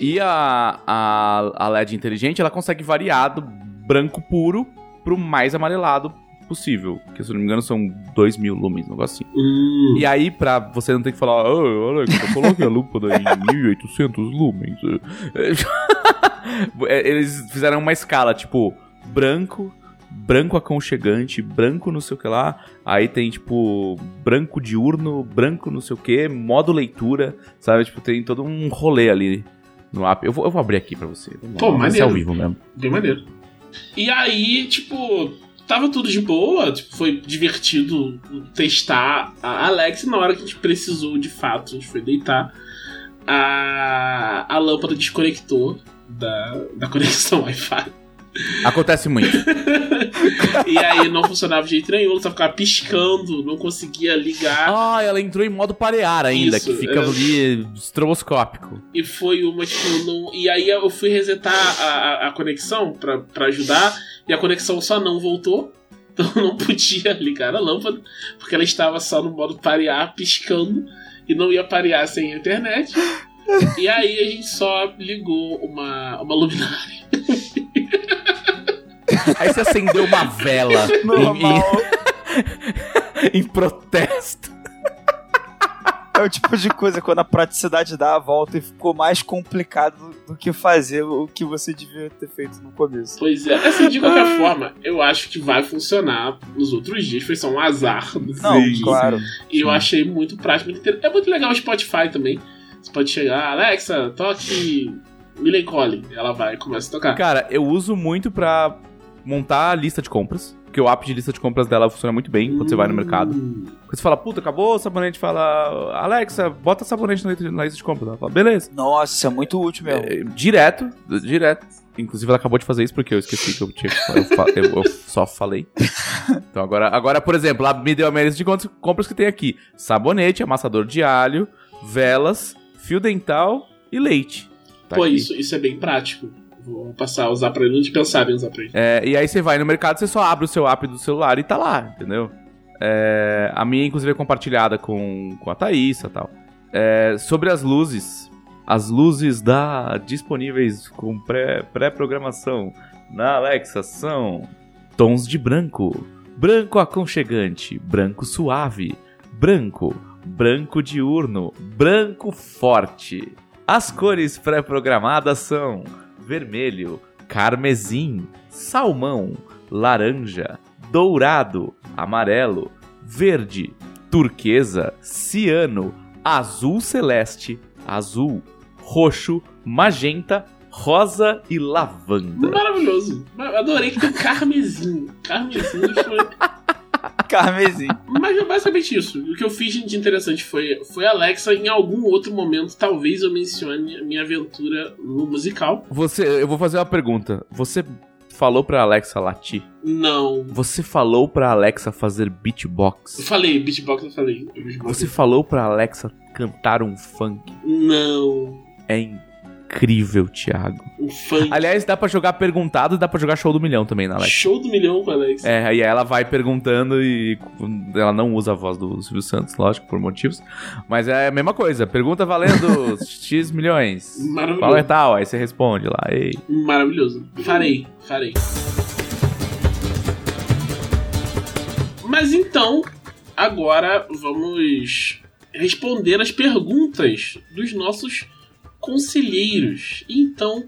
E a, a, a LED inteligente, ela consegue variar do branco puro pro mais amarelado possível. Que, se eu não me engano, são 2 mil lumens, um negócio assim. Hum. E aí, pra você não ter que falar, "Ô, olha, eu coloquei a lâmpada em 1800 lumens. É, Eles fizeram uma escala, tipo, branco, branco aconchegante, branco não sei o que lá. Aí tem, tipo, branco diurno, branco não sei o que, modo leitura, sabe? Tipo, tem todo um rolê ali no app. Eu vou, eu vou abrir aqui pra você. Pô, Vamos ver se é ao maneiro. vivo mesmo. Bem maneiro. E aí, tipo, tava tudo de boa, tipo, foi divertido testar a Alex na hora que a gente precisou de fato, a gente foi deitar. A, a lâmpada desconectou da, da conexão Wi-Fi. Acontece muito. E aí não funcionava de jeito nenhum, só ficava piscando, não conseguia ligar. Ah, ela entrou em modo parear ainda, Isso, que fica é. ali estroboscópico. E foi uma, tipo, não... E aí eu fui resetar a, a, a conexão pra, pra ajudar, e a conexão só não voltou. Então eu não podia ligar a lâmpada, porque ela estava só no modo parear, piscando, e não ia parear sem a internet. E aí a gente só ligou uma, uma luminária. Aí você acendeu uma vela em, em- em protesto. É o tipo de coisa quando a praticidade dá a volta e ficou mais complicado do que fazer o que você devia ter feito no começo. Pois é, assim, de qualquer forma, eu acho que vai funcionar nos outros dias. Foi só um azar. Não, Sim. claro. E eu achei muito prático. muito É muito legal o Spotify também. Você pode chegar, Alexa, toque Millen Collin. Ela vai e começa a tocar. Cara, eu uso muito pra montar a lista de compras. Porque o app de lista de compras dela funciona muito bem quando você vai no mercado. Hum. Quando você fala, puta, acabou o sabonete, fala, Alexa, bota sabonete na lista, na lista de compras. Ela fala, beleza. Nossa, isso é muito útil mesmo. É, direto, direto. Inclusive, ela acabou de fazer isso porque eu esqueci que eu tinha. Eu, fa- eu- eu só falei. Então, agora, agora, por exemplo, ela me deu a minha lista de compras- compras que tem aqui: sabonete, amassador de alho, velas, fio dental e leite. Tá Pô, aqui. isso, isso é bem prático. Vou passar a usar pra ele, não de pensar em usar pra ele. É, e aí você vai no mercado, você só abre o seu app do celular e tá lá, entendeu? É, a minha, inclusive, é compartilhada com, com a Thaís e tal. É, sobre as luzes, as luzes da disponíveis com pré- pré-programação na Alexa são tons de branco, branco aconchegante, branco suave, branco, branco diurno, branco forte. As cores pré-programadas são vermelho, carmesim, salmão, laranja, dourado, amarelo, verde, turquesa, ciano, azul celeste, azul, roxo, magenta, rosa e lavanda. Maravilhoso. Adorei que tem carmesim. Carmesim foi. Carmesim. Mas é basicamente isso. O que eu fiz de interessante foi, foi Alexa. Em algum outro momento, talvez eu mencione a minha aventura no musical. Você, eu vou fazer uma pergunta. Você falou pra Alexa latir? Não. Você falou pra Alexa fazer Eu beatbox? falei, beatbox eu falei. Beatbox. Você falou pra Alexa cantar um funk? Não. É incrível, Thiago. Um funk. Aliás, dá pra jogar perguntado e dá pra jogar show do milhão também na Alexa. Show do milhão com a Alexa. É, aí ela vai perguntando e ela não usa a voz do Silvio Santos, lógico, por motivos. Mas é a mesma coisa. Pergunta valendo X milhões. Maravilhoso. Qual é tal? Aí você responde lá. Ei. Maravilhoso. Farei, farei. Mas então, agora vamos responder as perguntas dos nossos conselheiros. Então,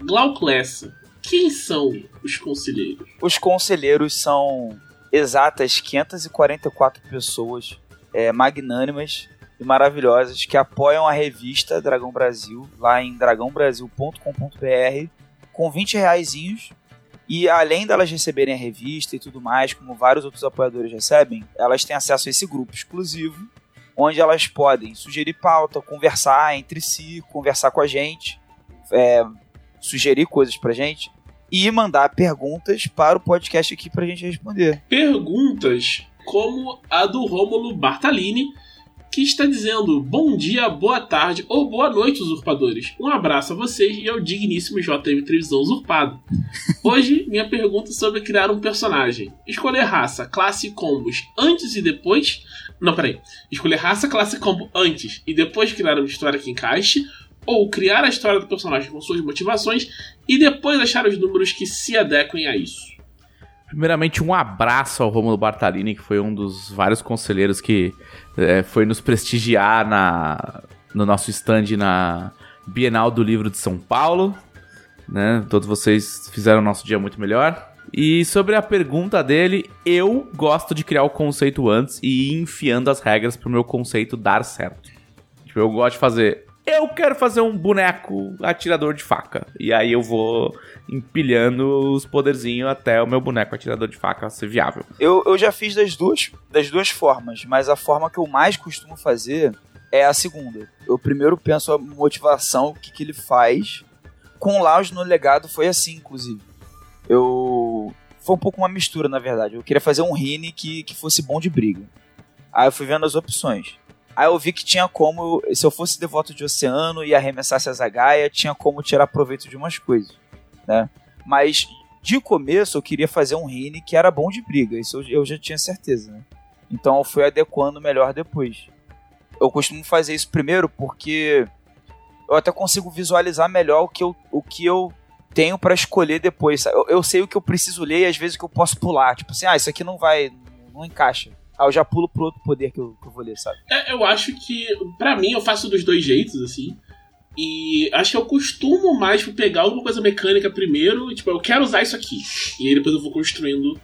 Glauclessa, quem são os conselheiros? Os conselheiros são exatas 544 pessoas é, magnânimas e maravilhosas que apoiam a revista Dragão Brasil lá em dragãobrasil.com.br com 20 reaisinhos e além delas receberem a revista e tudo mais, como vários outros apoiadores recebem, elas têm acesso a esse grupo exclusivo, onde elas podem sugerir pauta, conversar entre si, conversar com a gente, é, sugerir coisas pra gente e mandar perguntas para o podcast aqui pra gente responder. Perguntas como a do Rômulo Bartalini, que está dizendo bom dia, boa tarde ou boa noite, usurpadores. Um abraço a vocês e ao digníssimo JM Televisão Usurpado. Hoje, minha pergunta é sobre criar um personagem. Escolher raça, classe e combos antes e depois. Não, peraí. Escolher raça, classe e combo antes e depois criar uma história que encaixe. Ou criar a história do personagem com suas motivações e depois achar os números que se adequem a isso. Primeiramente, um abraço ao Romulo Bartalini, que foi um dos vários conselheiros que é, foi nos prestigiar na, no nosso stand na Bienal do Livro de São Paulo. Né? Todos vocês fizeram o nosso dia muito melhor. E sobre a pergunta dele, eu gosto de criar o conceito antes e ir enfiando as regras para o meu conceito dar certo. Tipo, eu gosto de fazer. Eu quero fazer um boneco atirador de faca. E aí eu vou empilhando os poderzinhos até o meu boneco atirador de faca ser viável. Eu, eu já fiz das duas, das duas formas, mas a forma que eu mais costumo fazer é a segunda. Eu primeiro penso a motivação, o que, que ele faz. Com o Laos no legado foi assim, inclusive. Eu. Foi um pouco uma mistura, na verdade. Eu queria fazer um Rine que, que fosse bom de briga. Aí eu fui vendo as opções. Aí eu vi que tinha como, se eu fosse devoto de oceano e arremessasse a Zagaia, tinha como tirar proveito de umas coisas né? Mas de começo eu queria fazer um Rine que era bom de briga, isso eu, já tinha certeza, né? Então eu fui adequando melhor depois. Eu costumo fazer isso primeiro porque eu até consigo visualizar melhor o que eu, o que eu tenho para escolher depois. Eu, eu, sei o que eu preciso ler e às vezes o que eu posso pular. Tipo assim, ah, isso aqui não vai, não encaixa. Ah, eu já pulo pro outro poder que eu, que eu vou ler, sabe? É, eu acho que, para mim, eu faço dos dois jeitos, assim. E acho que eu costumo mais pegar alguma coisa mecânica primeiro, e, tipo, eu quero usar isso aqui. E aí depois eu vou construindo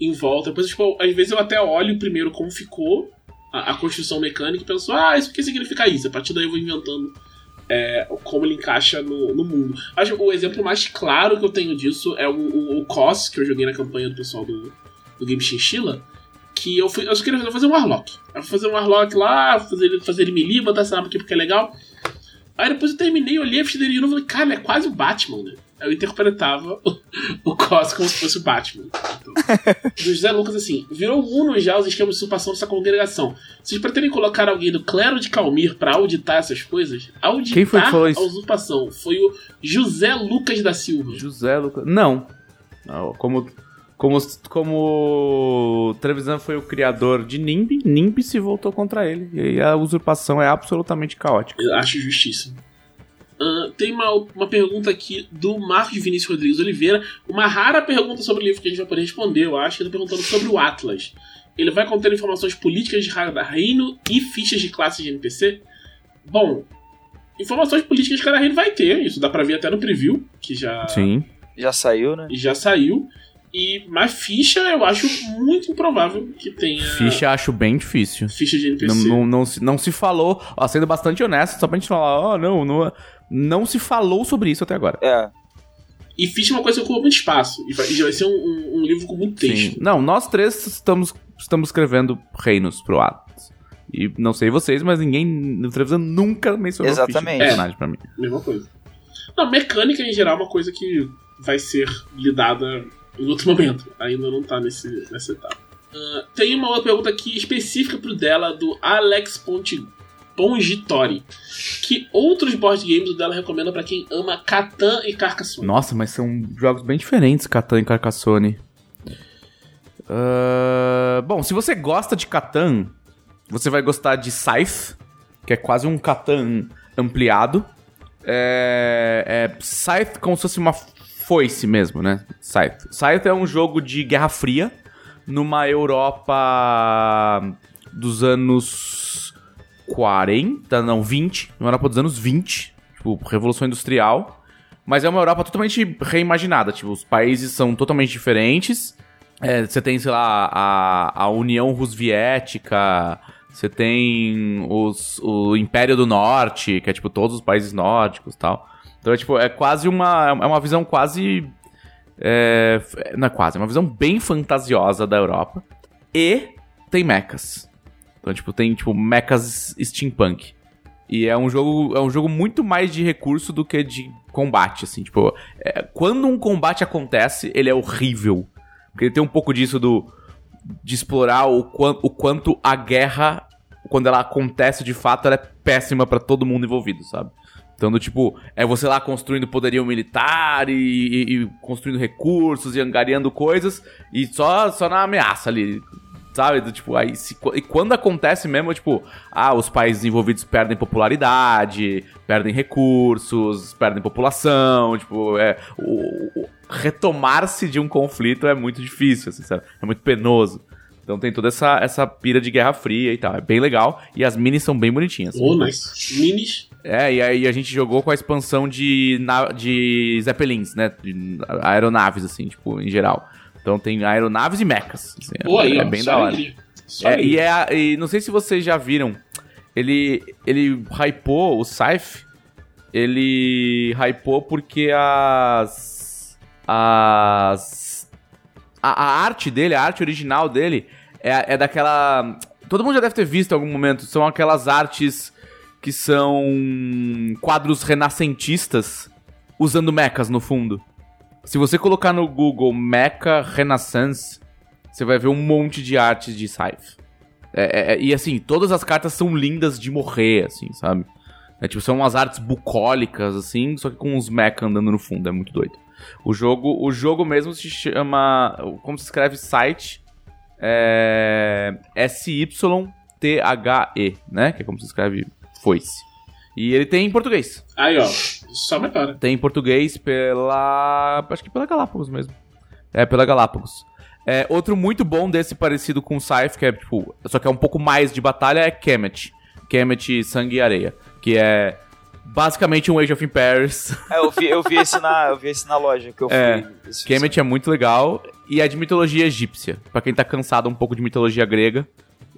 em volta. Depois, tipo, às vezes eu até olho primeiro como ficou a, a construção mecânica e penso, ah, isso aqui significa isso. A partir daí eu vou inventando é, como ele encaixa no, no mundo. Acho que o exemplo mais claro que eu tenho disso é o, o, o COS, que eu joguei na campanha do pessoal do, do Game Chinchilla. Que eu, fui, eu só queria fazer um Warlock. Eu fui fazer um Warlock lá, fazer, fazer ele melee, botar essa arma aqui porque é legal. Aí depois eu terminei, olhei a ficha de novo e falei, cara, é quase o Batman, né? Eu interpretava o, o Cos como se fosse o Batman. Então, do José Lucas, assim, virou uno já os esquemas de usurpação dessa congregação. Vocês pretendem colocar alguém do clero de Calmir para auditar essas coisas? Auditar Quem foi que falou isso? a usurpação. Foi o José Lucas da Silva. José Lucas. Não. Não como como, como Trevisan foi o criador de NIMB, NIMB se voltou contra ele. E a usurpação é absolutamente caótica. Eu acho justíssimo. Uh, tem uma, uma pergunta aqui do Marcos Vinícius Rodrigues Oliveira. Uma rara pergunta sobre o livro que a gente vai poder responder, eu acho. Ele está perguntando sobre o Atlas. Ele vai conter informações políticas de cada reino e fichas de classes de NPC? Bom, informações políticas de cada reino vai ter. Isso dá pra ver até no preview, que já. Sim. Já saiu, né? Já saiu. E, mas ficha eu acho muito improvável que tenha. Ficha acho bem difícil. Ficha de NPC. Não, não, não, se, não se falou, ó, sendo bastante honesto, só pra gente falar, ó, oh, não, não, não se falou sobre isso até agora. É. E ficha é uma coisa que ocupa muito espaço. E vai, vai ser um, um, um, livro com muito texto. Sim. Não, nós três estamos, estamos escrevendo reinos pro Atlas. E não sei vocês, mas ninguém no Trevisan nunca mencionou Exatamente. personagem é, pra mim. Mesma coisa. Não, mecânica em geral é uma coisa que vai ser lidada em outro momento. Ainda não tá nesse, nessa etapa. Uh, tem uma outra pergunta aqui específica pro dela, do Alex Ponte, Pongitori. Que outros board games o dela recomenda para quem ama Catan e Carcassonne? Nossa, mas são jogos bem diferentes, Catan e Carcassonne. Uh, bom, se você gosta de Catan, você vai gostar de Scythe, que é quase um Catan ampliado. É, é Scythe como se fosse uma foice mesmo, né? Scythe. Scythe é um jogo de Guerra Fria numa Europa dos anos 40, não, 20, numa Europa dos anos 20, tipo, Revolução Industrial. Mas é uma Europa totalmente reimaginada, tipo, os países são totalmente diferentes. É, você tem, sei lá, a, a União Rusviética, Você tem os, o Império do Norte, que é tipo todos os países nórdicos e tal. Então é tipo, é quase uma. É uma visão quase. É, não é quase, é uma visão bem fantasiosa da Europa. E tem mechas. Então, tipo, tem tipo mechas steampunk. E é um jogo, é um jogo muito mais de recurso do que de combate, assim. Tipo, é, quando um combate acontece, ele é horrível. Porque ele tem um pouco disso do de explorar o, o quanto a guerra, quando ela acontece de fato, ela é péssima para todo mundo envolvido, sabe? Então, tipo, é você lá construindo poderio militar e, e, e, construindo recursos e angariando coisas e só, só na ameaça ali. Sabe? Do, tipo, aí se, e quando acontece mesmo, tipo, ah, os países envolvidos perdem popularidade, perdem recursos, perdem população, tipo, é. O, o retomar-se de um conflito é muito difícil, assim, sabe? É muito penoso. Então tem toda essa, essa pira de Guerra Fria e tal. É bem legal. E as minis são bem bonitinhas. Oh, nice. Minis. É, e aí a gente jogou com a expansão de, de Zeppelins, né? De aeronaves, assim, tipo, em geral. Então tem aeronaves e mechas. Assim, Pô, é, aí, é ó, bem só da hora. aí. É, aí. e, é, e não sei se vocês já viram, ele, ele hypou, o Scythe, ele hypou porque as. As. A, a arte dele, a arte original dele, é, é daquela. Todo mundo já deve ter visto em algum momento, são aquelas artes que são quadros renascentistas usando mechas no fundo. Se você colocar no Google Mecha Renaissance, você vai ver um monte de artes de Scythe. É, é, e assim, todas as cartas são lindas de morrer, assim, sabe? É, tipo, são umas artes bucólicas, assim, só que com uns mecha andando no fundo, é muito doido. O jogo, o jogo mesmo se chama. Como se escreve site? É. S-Y-T-H-E, né? Que é como se escreve foice. E ele tem em português. Aí, ó. Só melhora. Tem em português pela. Acho que pela Galápagos mesmo. É, pela Galápagos. É, outro muito bom desse parecido com o Scythe, que é tipo. Só que é um pouco mais de batalha, é Kemet. Kemet Sangue e Areia. Que é basicamente um Age of Empires. É, eu vi, eu vi esse na, eu vi esse na loja que eu fui. É, Esse Kemet é muito legal. E é de mitologia egípcia. Pra quem tá cansado um pouco de mitologia grega,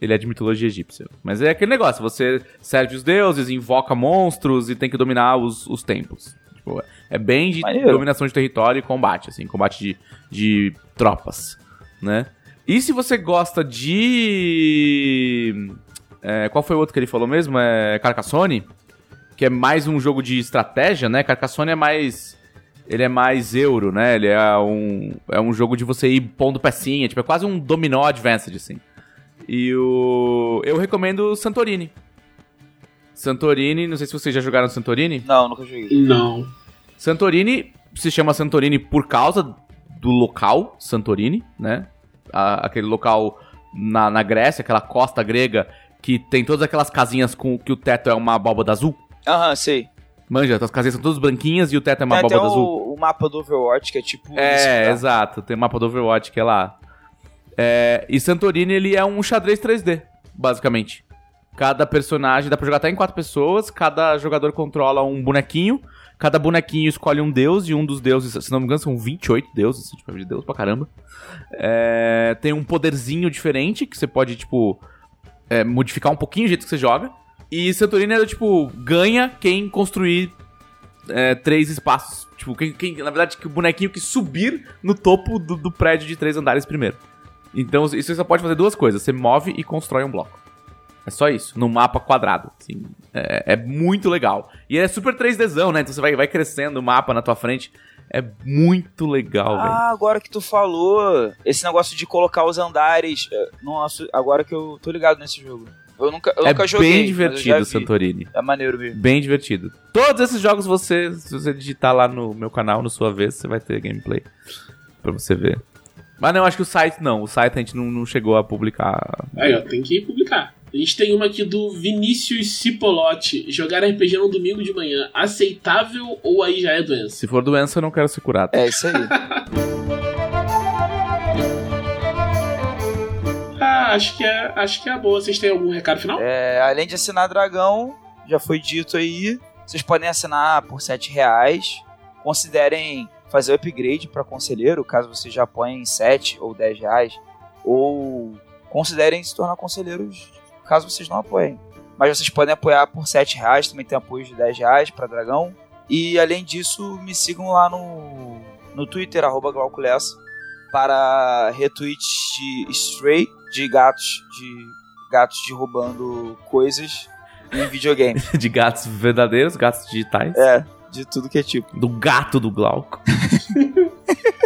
ele é de mitologia egípcia. Mas é aquele negócio: você serve os deuses, invoca monstros e tem que dominar os, os templos. Tipo, é bem de Maneiro. dominação de território e combate, assim, combate de, de tropas, né? E se você gosta de. é, qual foi o outro que ele falou mesmo? É Carcassonne? Que é mais um jogo de estratégia, né? Carcassonne é mais. Ele é mais euro, né? Ele é um, é um jogo de você ir pondo pecinha, tipo, é quase um dominó advanced, assim. E o. Eu recomendo Santorini. Santorini, não sei se vocês já jogaram Santorini. Não, nunca joguei. Não. Santorini se chama Santorini por causa do local Santorini, né? A- aquele local na, na Grécia, aquela costa grega que tem todas aquelas casinhas com que o teto é uma abóbada azul. Aham, sei. Manja, as casinhas são todas branquinhas e o teto é uma Tem até abóbada azul. o, o mapa do Overwatch, que é tipo. isso, É, tá? exato. Tem o mapa do Overwatch que é lá. É, e Santorini, ele é um xadrez 3D, basicamente. Cada personagem, dá pra jogar até em quatro pessoas, cada jogador controla um bonequinho, cada bonequinho escolhe um deus, e um dos deuses, se não me engano, são 28 deuses, tipo, de deus pra caramba. É, tem um poderzinho diferente, que você pode, tipo, é, modificar um pouquinho o jeito que você joga. E Santorini é, tipo, ganha quem construir é, três espaços. Tipo, quem, quem- na verdade, que o bonequinho que subir no topo do, do prédio de três andares primeiro. Então, isso você só pode fazer duas coisas: você move e constrói um bloco. É só isso, num mapa quadrado. assim. é, é muito legal. E ele é super 3Dzão, né? Então você vai, vai crescendo o mapa na tua frente. É muito legal, velho. Ah, agora que tu falou, esse negócio de colocar os andares. é, Nossa, agora que eu tô ligado nesse jogo. Eu nunca, eu É nunca joguei. bem eu já divertido. Santorini. É maneiro mesmo. Bem divertido. Todos esses jogos você, se você digitar lá no meu canal, no sua vez, você vai ter gameplay pra você ver. Mas não, acho que o site não. O site a gente não, não chegou a publicar. Aí, ó, tem que publicar. A gente tem uma aqui do Vinícius Cipolotti. Jogar RPG no domingo de manhã, aceitável ou aí já é doença? Se for doença, eu não quero ser curado. É isso aí. Ah, acho que é, acho que é boa. Vocês têm algum recado final? É, além de assinar Dragão, já foi dito aí, vocês podem assinar por 7 reais. Considerem fazer o upgrade para conselheiro, caso você já apoie em 7 ou 10 reais. Ou considerem se tornar conselheiros caso vocês não apoiem. Mas vocês podem apoiar por 7 reais, também tem apoio de 10 reais para Dragão. E além disso, me sigam lá no, no Twitter, arroba Glauculessa, para retweets de Stray, de gatos, de gatos de roubando coisas em videogame. de gatos verdadeiros, gatos digitais. É, de tudo que é tipo. Do gato do Glauco.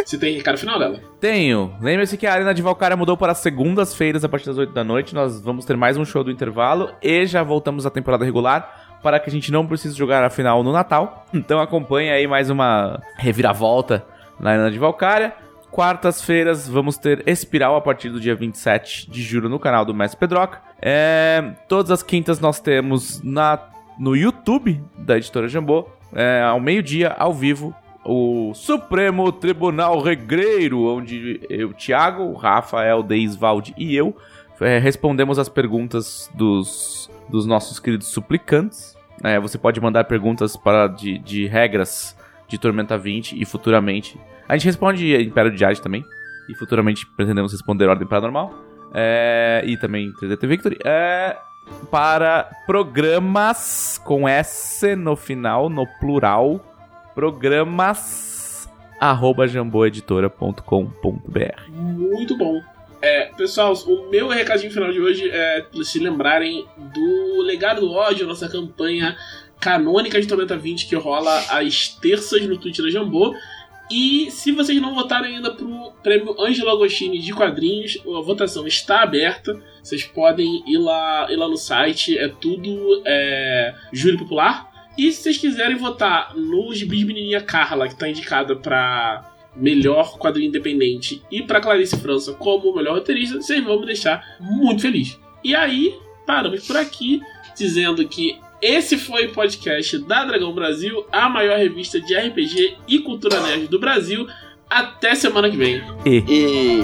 Você tem recado final dela? Tenho. Lembre-se que a Arena de Valkyria mudou para segundas-feiras a partir das 8 da noite. Nós vamos ter mais um show do intervalo e já voltamos à temporada regular para que a gente não precise jogar a final no Natal. Então acompanhe aí mais uma reviravolta na Arena de Valkyria. Quartas-feiras vamos ter Espiral a partir do dia 27 de julho no canal do Mestre Pedroca. É, todas as quintas nós temos na, no YouTube da editora Jambô, é, ao meio-dia, ao vivo, o Supremo Tribunal Regreiro, onde eu, Thiago, Rafael, Deisvalde e eu é, respondemos as perguntas dos, dos nossos queridos suplicantes. É, você pode mandar perguntas para de, de regras de Tormenta 20 e futuramente. A gente responde Império de Jade também. E futuramente pretendemos responder Ordem Paranormal. É, e também 3DT Victory. É, para programas com S no final, no plural. Programas arroba jamboeditora.com.br Muito bom. É, pessoal, o meu recadinho final de hoje é se lembrarem do Legado do Ódio, nossa campanha canônica de Tormenta 20 que rola às terças no Twitch da Jambô. E se vocês não votaram ainda pro prêmio Angelo Agostini de quadrinhos, a votação está aberta. Vocês podem ir lá, ir lá no site, é tudo é, júri popular. E se vocês quiserem votar no Gibi de Menininha Carla, que está indicada para melhor quadrinho independente, e para Clarice França como melhor roteirista, vocês vão me deixar muito feliz. E aí, paramos por aqui, dizendo que esse foi o podcast da Dragão Brasil, a maior revista de RPG e cultura nerd do Brasil. Até semana que vem. E. E.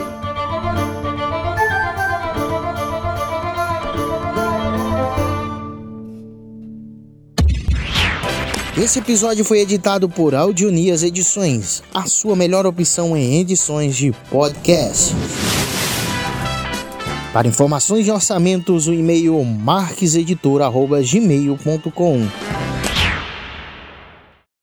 Esse episódio foi editado por Audionias Edições, a sua melhor opção em edições de podcast. Para informações e orçamentos, o e-mail marqueseditor.gmail.com.